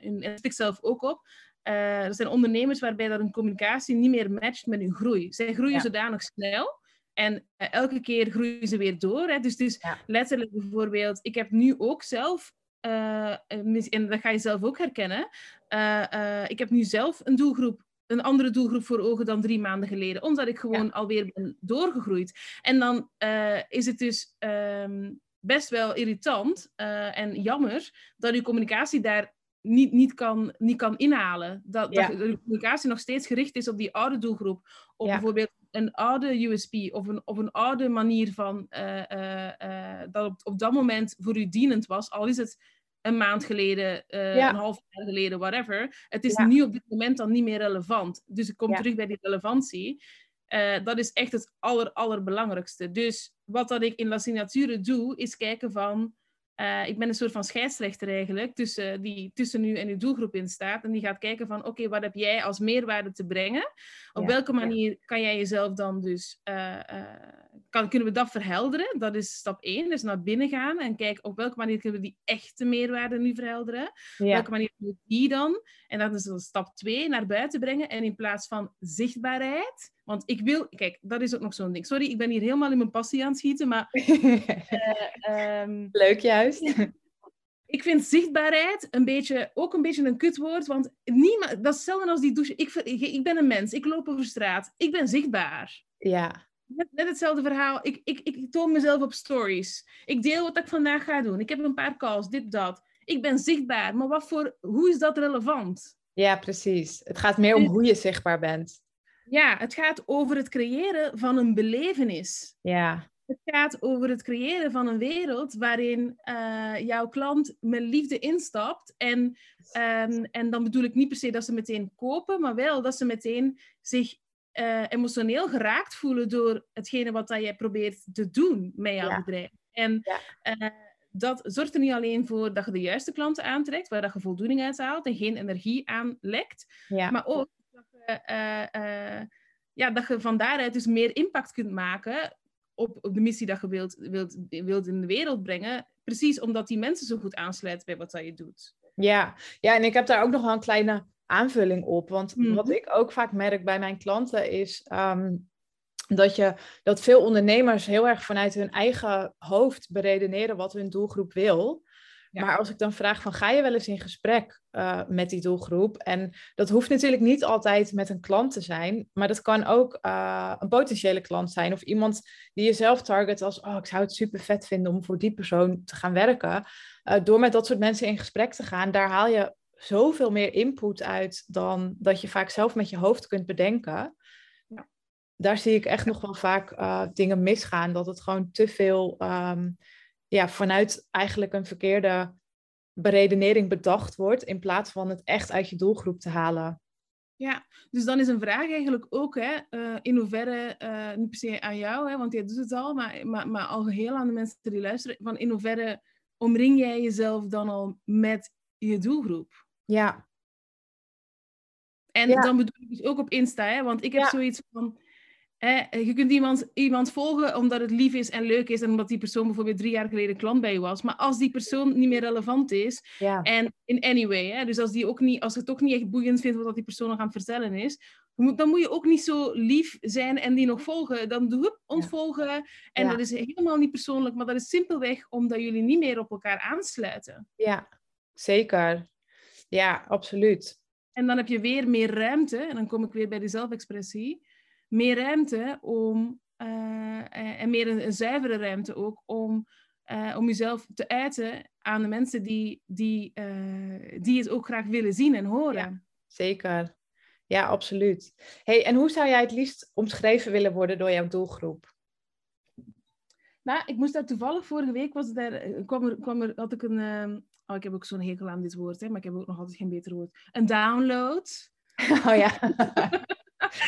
hun en ik zelf ook op, er zijn ondernemers waarbij dat hun communicatie niet meer matcht met hun groei. Zij groeien ja. zodanig snel en elke keer groeien ze weer door. Hè? Dus, dus ja. letterlijk bijvoorbeeld, ik heb nu ook zelf uh, en dat ga je zelf ook herkennen. Uh, uh, ik heb nu zelf een doelgroep, een andere doelgroep voor ogen dan drie maanden geleden, omdat ik gewoon ja. alweer ben doorgegroeid. En dan is het dus um, best wel irritant en jammer dat uw communicatie daar niet, niet, kan, niet kan inhalen. Dat, ja. dat de communicatie nog steeds gericht is op die oude doelgroep. Op ja. bijvoorbeeld een oude USP of een, of een oude manier van uh, uh, uh, dat op, op dat moment voor u dienend was. Al is het een maand geleden, ja. een half jaar geleden, whatever. Het is ja. nu op dit moment dan niet meer relevant. Dus ik kom terug bij die relevantie. dat is echt het aller, allerbelangrijkste. Dus wat dat ik in La Signature doe, is kijken van uh, ik ben een soort van scheidsrechter eigenlijk, tussen, die tussen u en uw doelgroep in staat. En die gaat kijken van, oké, wat heb jij als meerwaarde te brengen? Op ja, welke manier ja. kan jij jezelf dan dus, uh, uh, kan, kunnen we dat verhelderen? Dat is stap één, dus naar binnen gaan en kijken op welke manier kunnen we die echte meerwaarde nu verhelderen? Ja. Op welke manier kunnen we die dan? En dat is dan stap twee, naar buiten brengen. En in plaats van zichtbaarheid, want ik wil, kijk, dat is ook nog zo'n ding. Sorry, ik ben hier helemaal in mijn passie aan het schieten, maar... uh, <laughs> um, Leuk juist. Ik vind zichtbaarheid een beetje, ook een beetje een kutwoord, want niemand, dat is hetzelfde als die douche. Ik, ik, ik ben een mens, ik loop over straat, ik ben zichtbaar. Ja. Net, net hetzelfde verhaal. Ik, ik, ik toon mezelf op stories. Ik deel wat ik vandaag ga doen. Ik heb een paar calls, dit, dat. Ik ben zichtbaar, maar wat voor, hoe is dat relevant? Ja, precies. Het gaat meer om hoe je zichtbaar bent. Ja, het gaat over het creëren van een belevenis. Ja. Het gaat over het creëren van een wereld waarin uh, jouw klant met liefde instapt. En, um, en dan bedoel ik niet per se dat ze meteen kopen, maar wel dat ze meteen zich uh, emotioneel geraakt voelen door hetgene wat dat jij probeert te doen met jouw ja. bedrijf. En ja. uh, dat zorgt er niet alleen voor dat je de juiste klanten aantrekt, waar dat je voldoening uit haalt en geen energie aanlekt, ja. maar ook je, uh, uh, ja, dat je van daaruit dus meer impact kunt maken op, op de missie dat je wilt, wilt, wilt in de wereld brengen. Precies omdat die mensen zo goed aansluiten bij wat dat je doet. Ja. ja, en ik heb daar ook nog wel een kleine aanvulling op. Want mm -hmm. wat ik ook vaak merk bij mijn klanten is um, dat, je, dat veel ondernemers heel erg vanuit hun eigen hoofd beredeneren wat hun doelgroep wil. Ja. Maar als ik dan vraag van ga je wel eens in gesprek uh, met die doelgroep? En dat hoeft natuurlijk niet altijd met een klant te zijn, maar dat kan ook uh, een potentiële klant zijn of iemand die je zelf target als oh ik zou het super vet vinden om voor die persoon te gaan werken. Uh, door met dat soort mensen in gesprek te gaan, daar haal je zoveel meer input uit dan dat je vaak zelf met je hoofd kunt bedenken. Ja. Daar zie ik echt nog wel vaak dingen misgaan, dat het gewoon te veel um, ja, vanuit eigenlijk een verkeerde beredenering bedacht wordt, in plaats van het echt uit je doelgroep te halen. Ja, dus dan is een vraag eigenlijk ook, hè, uh, in hoeverre, uh, niet per se aan jou, hè, want jij doet het al, maar, maar, maar al heel aan de mensen die luisteren, van in hoeverre omring jij jezelf dan al met je doelgroep? Ja. En ja. dan bedoel ik dus ook op Insta, hè, want ik heb ja. zoiets van, je kunt iemand, iemand volgen omdat het lief is en leuk is en omdat die persoon bijvoorbeeld drie jaar geleden klant bij je was. Maar als die persoon niet meer relevant is, ja. en in any way, hè, dus als, die ook niet, als het ook niet echt boeiend vindt wat die persoon nog aan het vertellen is, dan moet je ook niet zo lief zijn en die nog volgen. Dan doe ontvolgen. Ja. En ja. dat is helemaal niet persoonlijk, maar dat is simpelweg omdat jullie niet meer op elkaar aansluiten. Ja, zeker. Ja, absoluut. En dan heb je weer meer ruimte, en dan kom ik weer bij de zelfexpressie meer ruimte om, uh, en meer een, een, zuivere ruimte ook, om, uh, om jezelf te uiten aan de mensen die, die, uh, die het ook graag willen zien en horen. Ja, zeker. Ja, absoluut. Hey, en hoe zou jij het liefst omschreven willen worden door jouw doelgroep? Nou, ik moest daar toevallig vorige week was daar, kwam er, kwam er, had ik een, um, oh, ik heb ook zo'n hekel aan dit woord, hè, maar ik heb ook nog altijd geen beter woord. Een download. <laughs> Oh ja. <laughs>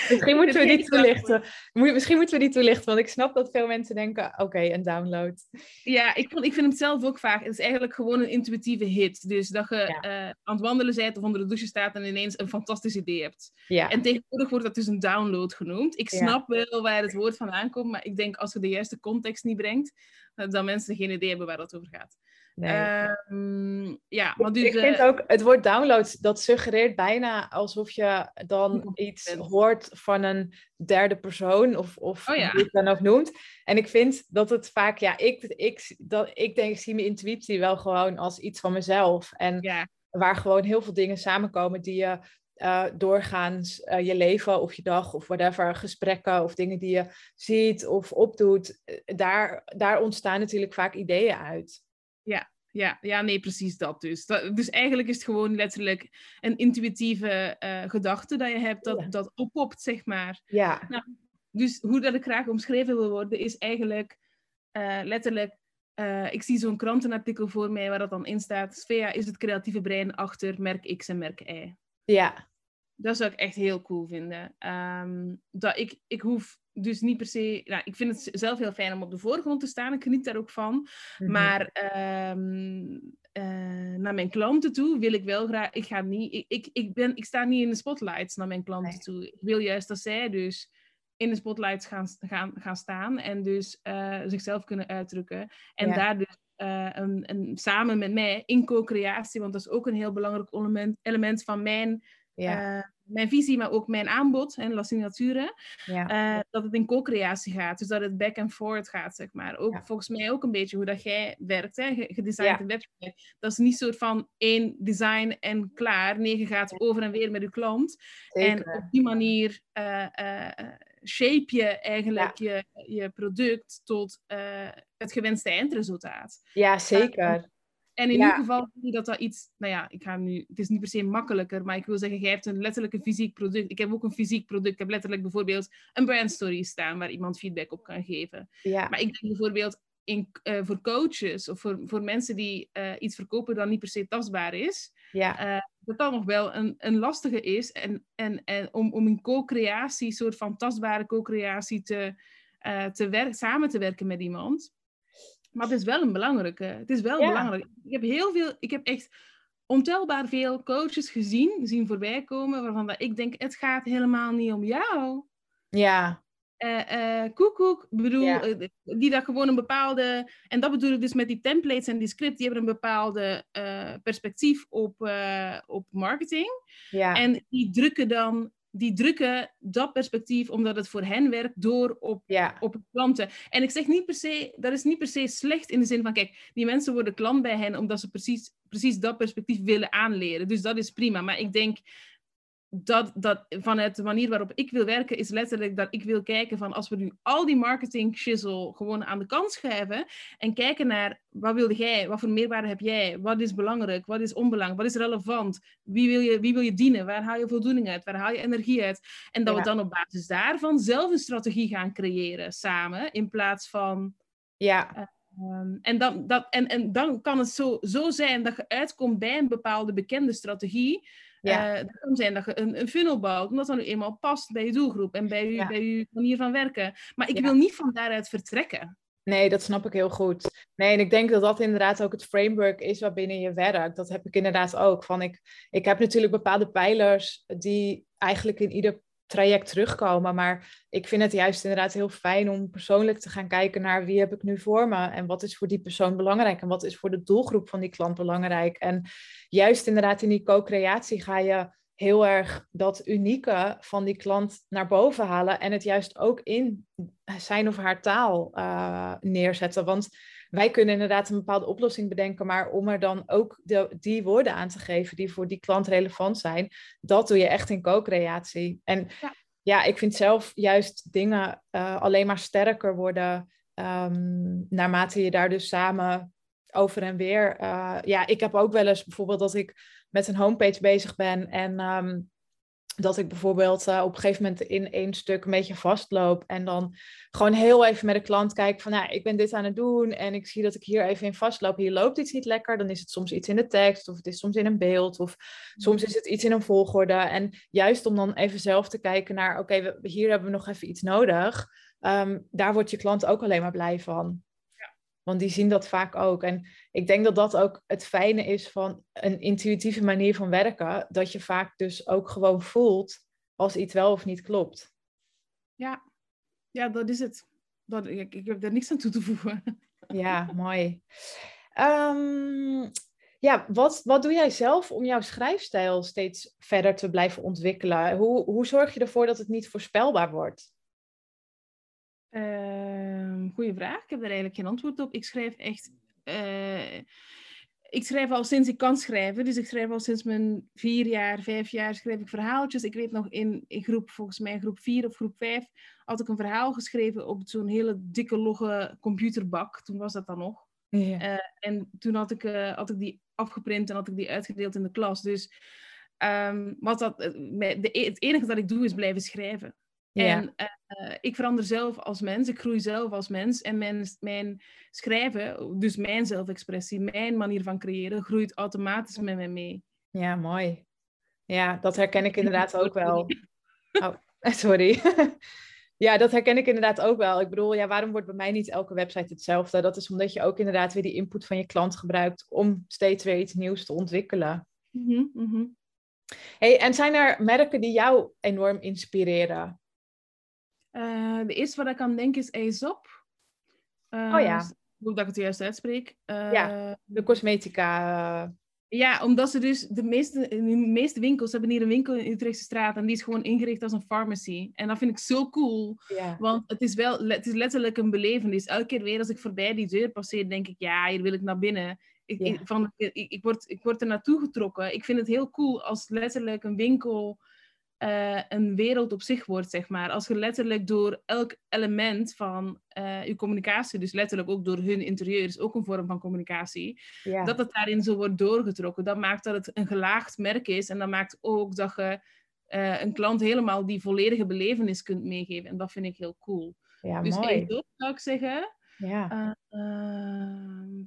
Misschien moeten we die toelichten. Misschien moeten we die toelichten, want ik snap dat veel mensen denken, oké, een download. Ja, ik, vond, ik vind hem zelf ook vaak. Het is eigenlijk gewoon een intuïtieve hit. Dus dat je eh, aan het wandelen bent of onder de douche staat en ineens een fantastisch idee hebt. Ja. En tegenwoordig wordt dat dus een download genoemd. Ik snap wel waar het woord vandaan komt, maar ik denk als je de juiste context niet brengt, dat mensen geen idee hebben waar dat over gaat. Nee. Ehm, ja, maar dus, ik vind uh, ook, het woord download, dat suggereert bijna alsof je dan iets hoort van een derde persoon, of, of oh, ja. hoe je het dan ook noemt. En ik vind dat het vaak, ja, ik, ik, dat, ik denk, ik zie mijn intuïtie wel gewoon als iets van mezelf. En ja. waar gewoon heel veel dingen samenkomen die je uh, doorgaans uh, je leven of je dag of whatever, gesprekken of dingen die je ziet of opdoet, daar, daar ontstaan natuurlijk vaak ideeën uit. Ja, ja, ja, nee, precies dat dus. Dat, dus eigenlijk is het gewoon letterlijk een intuïtieve uh, gedachte dat je hebt, dat, dat oppopt, zeg maar. Ja. Nou, dus hoe dat ik graag omschreven wil worden, is eigenlijk uh, letterlijk... Uh, ik zie zo'n krantenartikel voor mij waar dat dan in staat. Svea is het creatieve brein achter merk X en merk Y. Ja. Dat zou ik echt heel cool vinden. Um, dat ik, ik hoef dus niet per se. Nou, ik vind het zelf heel fijn om op de voorgrond te staan. Ik geniet daar ook van. Mhm. Maar um, uh, naar mijn klanten toe wil ik wel graag. Ik, ga niet, ik, ik, ik, ben, ik sta niet in de spotlights naar mijn klanten toe. Ik wil juist dat zij dus in de spotlights gaan, gaan, gaan staan en dus uh, zichzelf kunnen uitdrukken. En daar dus uh, een, een, samen met mij in co-creatie, want dat is ook een heel belangrijk element, element van mijn ja. Uh, mijn visie, maar ook mijn aanbod en La Signature, ja. uh, dat het in co-creatie gaat. Dus dat het back and forth gaat, zeg maar. Ook volgens mij ook een beetje hoe dat jij werkt, hè? gedesigned ja. website. Dat is niet soort van één design en klaar. Nee, je gaat over en weer met je klant. En op die manier uh, shape je eigenlijk je, je product tot het gewenste eindresultaat. Ja, zeker. En in ieder geval zie dat dat iets, nou ja, ik ga nu, het is niet per se makkelijker, maar ik wil zeggen, jij hebt een letterlijk een fysiek product. Ik heb ook een fysiek product. Ik heb letterlijk bijvoorbeeld een brandstory staan waar iemand feedback op kan geven. Ja. Maar ik denk bijvoorbeeld in, uh, voor coaches of voor, voor mensen die uh, iets verkopen dat niet per se tastbaar is, ja. uh, dat dat nog wel een, een lastige is. En, en, en om, om in co-creatie, soort van tastbare co-creatie te, te samen te werken met iemand. Maar het is wel een belangrijke. Het is wel belangrijk. Ik heb heel veel, ik heb echt ontelbaar veel coaches gezien, zien voorbij komen, waarvan dat ik denk, het gaat helemaal niet om jou. Ja. Uh, uh, koekoek, bedoel, uh, die dat gewoon een bepaalde, en dat bedoel ik dus met die templates en die script, die hebben een bepaalde perspectief op, op marketing. Ja. En die drukken dan die drukken dat perspectief omdat het voor hen werkt door op, ja. op klanten. En ik zeg niet per se, dat is niet per se slecht in de zin van, kijk, die mensen worden klant bij hen omdat ze precies, precies dat perspectief willen aanleren. Dus dat is prima. Maar ik denk, dat, dat vanuit de manier waarop ik wil werken, is letterlijk dat ik wil kijken van als we nu al die marketing shizzle gewoon aan de kant schuiven en kijken naar wat wilde jij, wat voor meerwaarde heb jij, wat is belangrijk, wat is onbelangrijk, wat is relevant, wie wil je, wie wil je dienen, waar haal je voldoening uit, waar haal je energie uit. En dat we dan op basis daarvan zelf een strategie gaan creëren samen, in plaats van... Ja. Uh, Um, en, dan, dat, en, en dan kan het zo, zo zijn dat je uitkomt bij een bepaalde bekende strategie, ja. Uh, kan zijn dat je een, een, funnel bouwt, omdat dat nu eenmaal past bij je doelgroep en bij je, bij je manier van werken. Maar ik wil niet van daaruit vertrekken. Nee, dat snap ik heel goed. Nee, en ik denk dat dat inderdaad ook het framework is waarbinnen je werkt. Dat heb ik inderdaad ook. Van ik, ik heb natuurlijk bepaalde pijlers die eigenlijk in ieder traject terugkomen. Maar ik vind het juist inderdaad heel fijn om persoonlijk te gaan kijken naar wie heb ik nu voor me en wat is voor die persoon belangrijk en wat is voor de doelgroep van die klant belangrijk. En juist inderdaad in die co-creatie ga je heel erg dat unieke van die klant naar boven halen en het juist ook in zijn of haar taal uh, neerzetten. Want wij kunnen inderdaad een bepaalde oplossing bedenken, maar om er dan ook de, die woorden aan te geven die voor die klant relevant zijn, dat doe je echt in co-creatie. En ja. ik vind zelf juist dingen uh, alleen maar sterker worden um, naarmate je daar dus samen over en weer. Uh, ja, ik heb ook wel eens bijvoorbeeld dat ik met een homepage bezig ben en um, dat ik bijvoorbeeld eh, op een gegeven moment in één stuk een beetje vastloop en dan gewoon heel even met de klant kijk van, nou, ik ben dit aan het doen en ik zie dat ik hier even in vastloop. Hier loopt iets niet lekker, dan is het soms iets in de tekst of het is soms in een beeld of soms is het iets in een volgorde. En juist om dan even zelf te kijken naar, oké, hier hebben we nog even iets nodig. Ehm, daar wordt je klant ook alleen maar blij van. Want die zien dat vaak ook. En ik denk dat dat ook het fijne is van een intuïtieve manier van werken. Dat je vaak dus ook gewoon voelt als iets wel of niet klopt. Ja, ja dat is het. Dat, ik, ik heb daar niks aan toe te voegen. <laughs> Ja, mooi. Um, ja, wat, wat doe jij zelf om jouw schrijfstijl steeds verder te blijven ontwikkelen? Hoe, hoe zorg je ervoor dat het niet voorspelbaar wordt? Uh, goeie vraag. Ik heb daar eigenlijk geen antwoord op. Ik schrijf echt. Uh, ik schrijf al sinds ik kan schrijven. Dus ik schrijf al sinds mijn vier jaar, vijf jaar schrijf ik verhaaltjes. Ik weet nog in, in groep, volgens mij groep vier of groep vijf, had ik een verhaal geschreven op zo'n hele dikke logge computerbak. Toen was dat dan nog. Ja. Uh, en toen had ik, uh, had ik die afgeprint en had ik die uitgedeeld in de klas. Dus um, wat dat, de, het enige dat ik doe is blijven schrijven. Ja. En uh, ik verander zelf als mens, ik groei zelf als mens. En mijn, mijn schrijven, dus mijn zelfexpressie, mijn manier van creëren, groeit automatisch met mij mee. Ja, mooi. Ja, dat herken ik inderdaad <laughs> ook wel. Oh, <laughs> sorry. <laughs> ja, dat herken ik inderdaad ook wel. Ik bedoel, ja, waarom wordt bij mij niet elke website hetzelfde? Dat is omdat je ook inderdaad weer die input van je klant gebruikt om steeds weer iets nieuws te ontwikkelen. Mm -hmm, Hey, en zijn er merken die jou enorm inspireren? Uh, de eerste wat ik aan denk is Aesop. Uh, oh ja. Hoe dat ik het juist uitspreek. Uh, ja, de cosmetica. Ja, omdat ze dus de meeste, de meeste winkels hebben hier een winkel in Utrechtse straat en die is gewoon ingericht als een pharmacy. En dat vind ik zo cool, ja. want het is wel, het is letterlijk een belevenis. Elke keer weer als ik voorbij die deur passeer, denk ik, ja, hier wil ik naar binnen. Ik, ja. ik, van, ik, ik, word, ik word er naartoe getrokken. Ik vind het heel cool als letterlijk een winkel uh, een wereld op zich wordt, zeg maar. Als je letterlijk door elk element van uh, je communicatie, dus letterlijk ook door hun interieur, is ook een vorm van communicatie, ja. dat het daarin zo wordt doorgetrokken. Dat maakt dat het een gelaagd merk is en dat maakt ook dat je uh, een klant helemaal die volledige belevenis kunt meegeven. En dat vind ik heel cool. Ja, dus mooi. dat zou ik zeggen. Ja.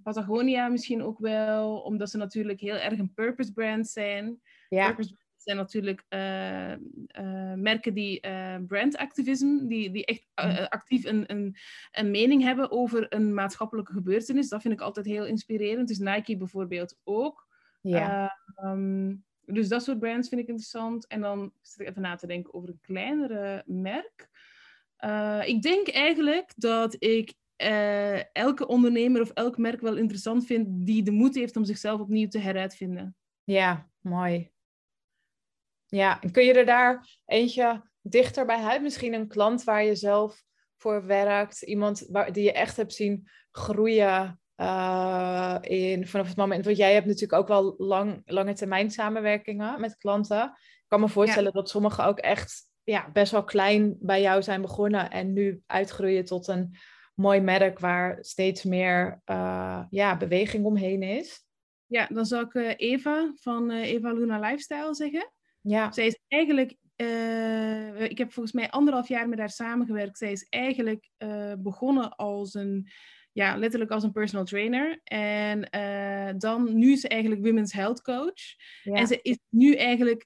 Patagonia misschien ook wel, omdat ze natuurlijk heel erg een purpose brand zijn. Ja. Purpose zijn natuurlijk uh, uh, merken die uh, brandactivism, die, die echt actief een, een, een mening hebben over een maatschappelijke gebeurtenis. Dat vind ik altijd heel inspirerend. Dus Nike bijvoorbeeld ook. Ja. Um, dus dat soort brands vind ik interessant. En dan zit ik even na te denken over een kleinere merk. ik denk eigenlijk dat ik elke ondernemer of elk merk wel interessant vind die de moed heeft om zichzelf opnieuw te heruitvinden. Ja, mooi. Ja, en kun je er daar eentje dichter bij huid? Misschien een klant waar je zelf voor werkt, iemand waar, die je echt hebt zien groeien uh, in, vanaf het moment. Want jij hebt natuurlijk ook wel lang, lange termijn samenwerkingen met klanten. Ik kan me voorstellen dat sommige ook echt ja, best wel klein bij jou zijn begonnen en nu uitgroeien tot een mooi merk waar steeds meer uh, ja, beweging omheen is. Ja, dan zou ik uh, Eva van Eva Luna Lifestyle zeggen. Ja. Zij is eigenlijk, uh, ik heb volgens mij anderhalf jaar met haar samengewerkt. Zij is eigenlijk uh, begonnen als een, ja, letterlijk als een personal trainer. En uh, dan, nu is ze eigenlijk women's health coach. Ja. En ze is nu eigenlijk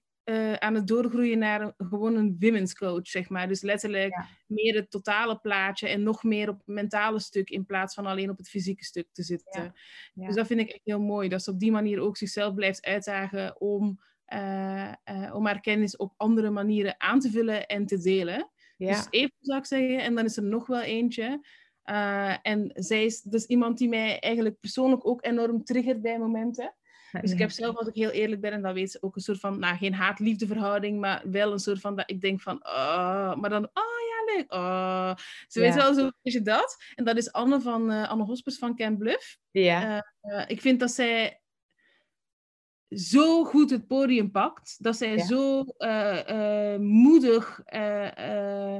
aan het doorgroeien naar een, gewoon een women's coach, zeg maar. Dus letterlijk ja. meer het totale plaatje en nog meer op het mentale stuk in plaats van alleen op het fysieke stuk te zitten. Dus dat vind ik echt heel mooi, dat ze op die manier ook zichzelf blijft uitdagen om uh, uh, om haar kennis op andere manieren aan te vullen en te delen. Ja. Dus even zou ik zeggen. En dan is er nog wel eentje. Uh, en zij is dus iemand die mij eigenlijk persoonlijk ook enorm triggert bij momenten. Dus ik heb zelf, als ik heel eerlijk ben, en dat weet ze ook een soort van, nou geen haat-liefde verhouding, maar wel een soort van dat ik denk van, oh, maar dan, oh ja, leuk, oh. Ze ja. weet wel zo, is je dat? En dat is Anne van, Anne Hospers van Camp Bluff. Ja. ik vind dat zij zo goed het podium pakt. Dat zij ja. zo uh, uh, moedig uh,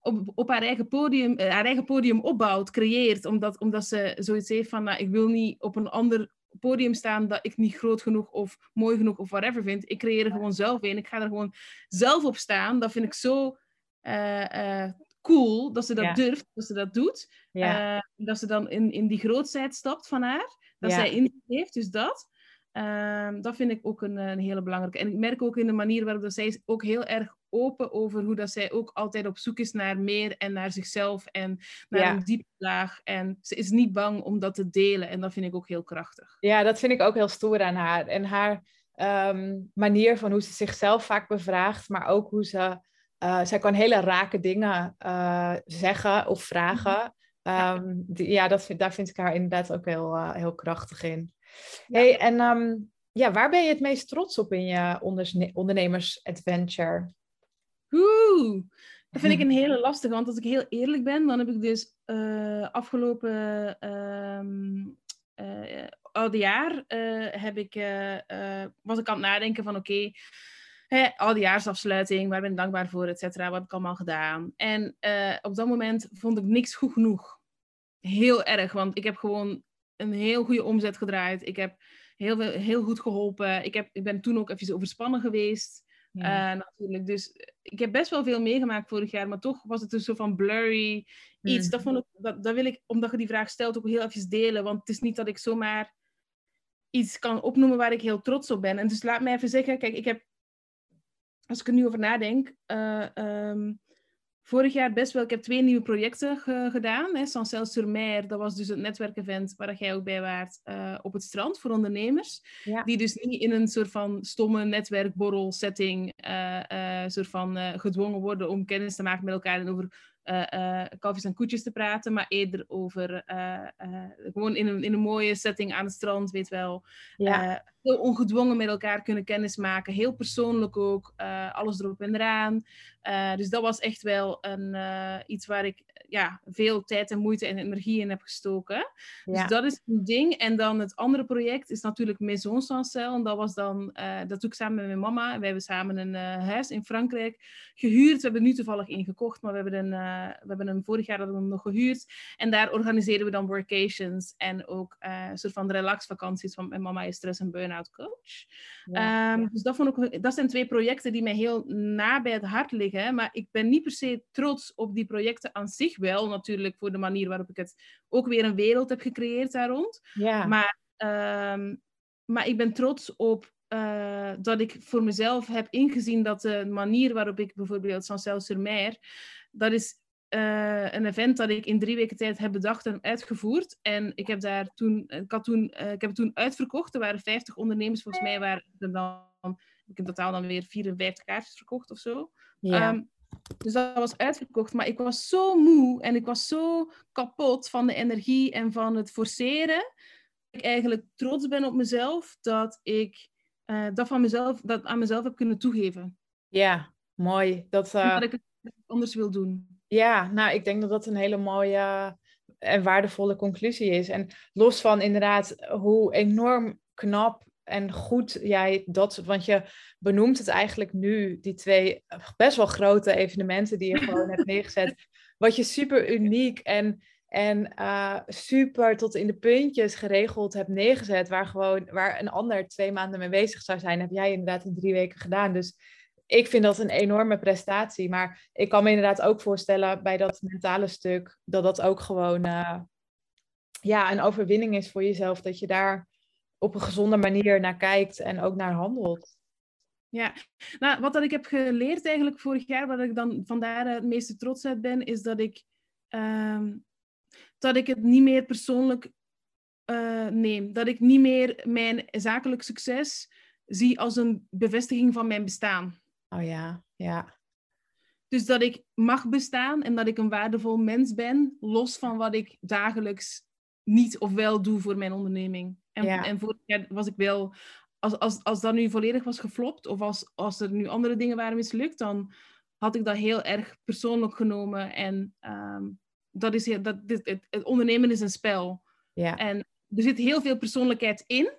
op, op haar, eigen podium, haar eigen podium opbouwt, creëert. Omdat, omdat ze zoiets heeft van, nou, ik wil niet op een ander podium staan dat ik niet groot genoeg of mooi genoeg of whatever vind. Ik creëer er gewoon zelf in. Ik ga er gewoon zelf op staan. Dat vind ik zo uh, uh, cool dat ze dat durft, dat ze dat doet. Uh, dat ze dan in, in die grootheid stapt van haar. Dat zij in heeft, dus dat. Ehm, dat vind ik ook een, een, hele belangrijke. En ik merk ook in de manier waarop dat zij is ook heel erg open over hoe dat zij ook altijd op zoek is naar meer en naar zichzelf en naar een diepe laag. En ze is niet bang om dat te delen en dat vind ik ook heel krachtig. Ja, dat vind ik ook heel stoer aan haar. En haar ehm, manier van hoe ze zichzelf vaak bevraagt, maar ook hoe ze... Uh, zij kan hele rake dingen uh, zeggen of vragen. Um, die, ja, dat, daar vind ik haar inderdaad ook heel, uh, heel krachtig in. Ja. Hey, en um, ja, waar ben je het meest trots op in je ondernemers-adventure? Oeh, dat vind ik een <laughs> hele lastige. Want als ik heel eerlijk ben, dan heb ik dus uh, afgelopen um, uh, oude jaar uh, heb ik, was ik aan het nadenken van oké, okay, oudejaarsafsluiting, waar ben ik dankbaar voor, et cetera. Wat heb ik allemaal gedaan? En op dat moment vond ik niks goed genoeg. Heel erg, want ik heb gewoon een heel goede omzet gedraaid. Ik heb heel, veel, heel goed geholpen. Ik, heb, ik ben toen ook even overspannen geweest. Ja. Uh, natuurlijk. Dus ik heb best wel veel meegemaakt vorig jaar, maar toch was het een soort van blurry iets. Mm. Dat, vond ik, dat, dat wil ik, omdat je die vraag stelt, ook heel even delen. Want het is niet dat ik zomaar iets kan opnoemen waar ik heel trots op ben. En dus laat mij even zeggen, kijk, ik heb, als ik er nu over nadenk, uh, um, vorig jaar best wel. Ik heb twee nieuwe projecten gedaan. Hè. Sancel sur Mer, dat was dus het netwerkevent waar jij ook bij waart uh, op het strand voor ondernemers. Die dus niet in een soort van stomme netwerkborrel setting uh, uh, soort van gedwongen worden om kennis te maken met elkaar en over uh, en koetjes te praten, maar eerder over gewoon in een, in een mooie setting aan het strand, weet wel. Ja. Heel ongedwongen met elkaar kunnen kennismaken, heel persoonlijk ook, alles erop en eraan. dus dat was echt wel een, iets waar ik ja, veel tijd en moeite en energie in heb gestoken. Dus dat is een ding. En dan het andere project is natuurlijk Maison Sancel. En dat was dan, dat doe ik samen met mijn mama. We hebben samen een huis in Frankrijk gehuurd. We hebben nu toevallig ingekocht, maar we hebben een eh, we hebben hem vorig jaar hadden we nog gehuurd. En daar organiseren we dan workations en ook een soort van relaxvakanties. Want mijn mama is stress- en burn-out coach. Ehm, dus dat, vond ik, dat zijn twee projecten die mij heel na bij het hart liggen. Maar ik ben niet per se trots op die projecten aan zich wel. Natuurlijk voor de manier waarop ik het ook weer een wereld heb gecreëerd daar rond. Ja. Maar, um, maar ik ben trots op uh, dat ik voor mezelf heb ingezien dat de manier waarop ik bijvoorbeeld Sancel sur Mer, dat is uh, een event dat ik in drie weken tijd heb bedacht en uitgevoerd. En ik heb daar toen, ik had toen, uh, ik heb het toen uitverkocht. Er waren 50 ondernemers, volgens mij waren er dan, ik in totaal dan weer 54 kaartjes verkocht of zo. Ja. Um, dus dat was uitverkocht. Maar ik was zo moe en ik was zo kapot van de energie en van het forceren. Dat ik eigenlijk trots ben op mezelf dat ik uh, dat, van mezelf, dat aan mezelf heb kunnen toegeven. Ja, mooi. Dat, dat ik het anders wil doen. Ja, nou, ik denk dat dat een hele mooie en waardevolle conclusie is. En los van inderdaad hoe enorm knap en goed jij dat, want je benoemt het eigenlijk nu, die twee best wel grote evenementen die je <laughs> gewoon hebt neergezet, wat je super uniek en, en uh, super tot in de puntjes geregeld hebt neergezet, waar gewoon, waar een ander twee maanden mee bezig zou zijn, heb jij inderdaad in drie weken gedaan. Dus ik vind dat een enorme prestatie. Maar ik kan me inderdaad ook voorstellen bij dat mentale stuk dat dat ook gewoon uh, ja, een overwinning is voor jezelf. Dat je daar op een gezonde manier naar kijkt en ook naar handelt. Ja, nou, wat dat ik heb geleerd eigenlijk vorig jaar, wat ik dan vandaar het meeste trots uit ben, is dat ik, uh, dat ik het niet meer persoonlijk uh, neem. Dat ik niet meer mijn zakelijk succes zie als een bevestiging van mijn bestaan. Oh ja, ja. Dus dat ik mag bestaan en dat ik een waardevol mens ben, los van wat ik dagelijks niet of wel doe voor mijn onderneming. En, ja. en vorig jaar was ik wel, als, als, als dat nu volledig was geflopt, of als, als er nu andere dingen waren mislukt, dan had ik dat heel erg persoonlijk genomen. En um, dat is, dat, dit, het, het ondernemen is een spel. Ja. En er zit heel veel persoonlijkheid in.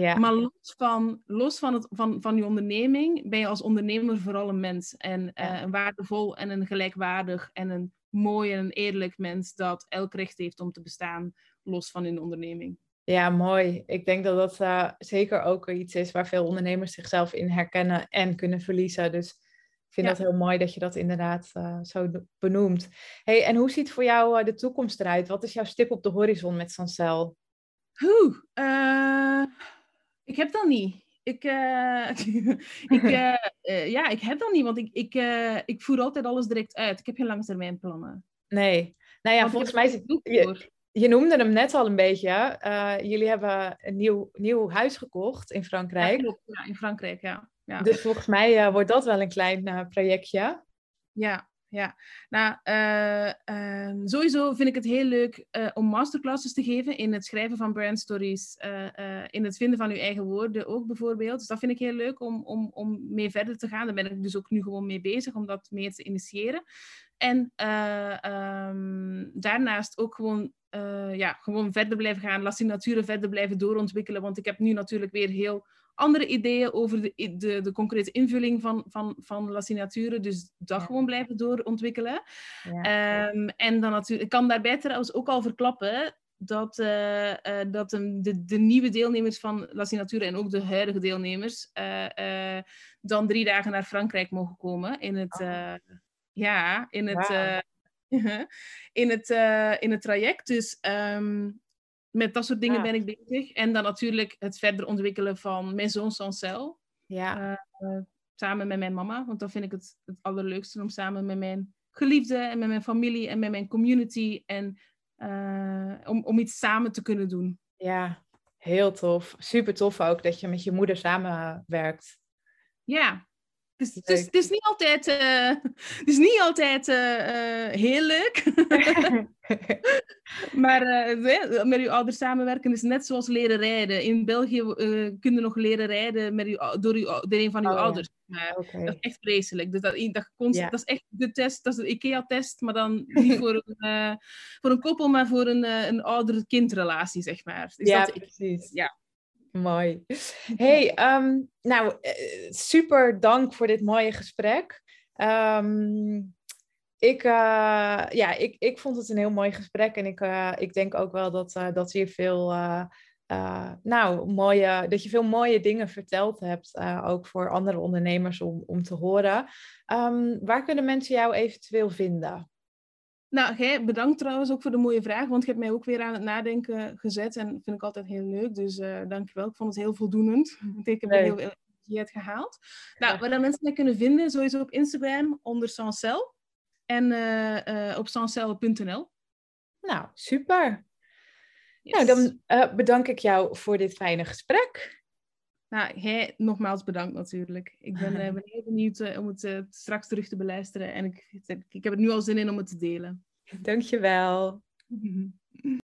Ja. Maar los van, los van, het, van, van je onderneming ben je als ondernemer vooral een mens. En uh, een waardevol en een gelijkwaardig en een mooi en een eerlijk mens dat elk recht heeft om te bestaan los van hun onderneming. Ja, mooi. Ik denk dat dat uh, zeker ook iets is waar veel ondernemers zichzelf in herkennen en kunnen verliezen. Dus ik vind ja. dat heel mooi dat je dat inderdaad uh, zo benoemt. Hey, en hoe ziet voor jou de toekomst eruit? Wat is jouw stip op de horizon met Sancel? Oeh, ik heb dat niet. Ik, <laughs> ik, <laughs> ja, ik heb dat niet, want ik, ik, ik voer altijd alles direct uit. Ik heb geen langetermijnplannen. Nee. Nou ja, want volgens mij... Zit, je, je noemde hem net al een beetje. Jullie hebben een nieuw, nieuw huis gekocht in Frankrijk. Ja, ja in Frankrijk, ja. ja. Dus volgens mij wordt dat wel een klein projectje. Ja, ja. Nou, ehm, sowieso vind ik het heel leuk om masterclasses te geven in het schrijven van brand stories, in het vinden van uw eigen woorden ook bijvoorbeeld. Dus dat vind ik heel leuk om, om, om mee verder te gaan. Daar ben ik dus ook nu gewoon mee bezig om dat meer te initiëren. En um, daarnaast ook gewoon ja, gewoon verder blijven gaan, La Signature verder blijven doorontwikkelen. Want ik heb nu natuurlijk weer heel andere ideeën over de, de, de concrete invulling van, van, van La Signature. Dus dat gewoon blijven doorontwikkelen. Ja. Um, en dan natuurlijk, ik kan daarbij trouwens ook al verklappen dat, uh, uh, dat um, de, de nieuwe deelnemers van La Signature en ook de huidige deelnemers uh, dan drie dagen naar Frankrijk mogen komen in het, oh. ja, in het wow. <laughs> in, het, in het traject. Dus um, met dat soort dingen ja. ben ik bezig. En dan natuurlijk het verder ontwikkelen van Maison Sancel. Ja. Uh, samen met mijn mama, want dat vind ik het, het allerleukste om samen met mijn geliefde en met mijn familie en met mijn community en uh, om, om iets samen te kunnen doen. Ja, heel tof. Super tof ook dat je met je moeder samenwerkt. Ja, dus, dus het is niet altijd, <laughs> uh, is niet altijd uh, heel leuk. maar met uw ouders samenwerken is net zoals leren rijden. In België kun je nog leren rijden met door, uw, door een van uw oh, ouders. Ja. Okay. Dat is echt vreselijk. Dus dat, dat, const, ja. dat, is echt de test, dat is de IKEA-test, maar dan niet <laughs> voor een, voor een koppel, maar voor een, een ouder-kindrelatie, zeg maar. Dus ja, dat, precies. Ja. Mooi. <laughs> Hey, um, nou, eh, super dank voor dit mooie gesprek. Um, ik, uh, ja, ik, ik vond het een heel mooi gesprek en ik, uh, ik denk ook wel dat, uh, dat hier veel, nou, mooie, dat je veel mooie dingen verteld hebt, ook voor andere ondernemers om, om te horen. Um, waar kunnen mensen jou eventueel vinden? Nou, jij bedankt trouwens ook voor de mooie vraag, want je hebt mij ook weer aan het nadenken gezet en dat vind ik altijd heel leuk. Dus uh, dankjewel. Ik vond het heel voldoenend. <laughs> Ik heb heel veel energie gehaald. Nou, waar dan mensen mij kunnen vinden, sowieso op Instagram onder Sancel en uh, uh, op sancel.nl. Nou, super. Yes. Nou, dan bedank ik jou voor dit fijne gesprek. Nou, jij nogmaals bedankt natuurlijk. Ik ben, <laughs> ben heel benieuwd om het straks terug te beluisteren. En ik, ik heb er nu al zin in om het te delen. Dankjewel. <laughs>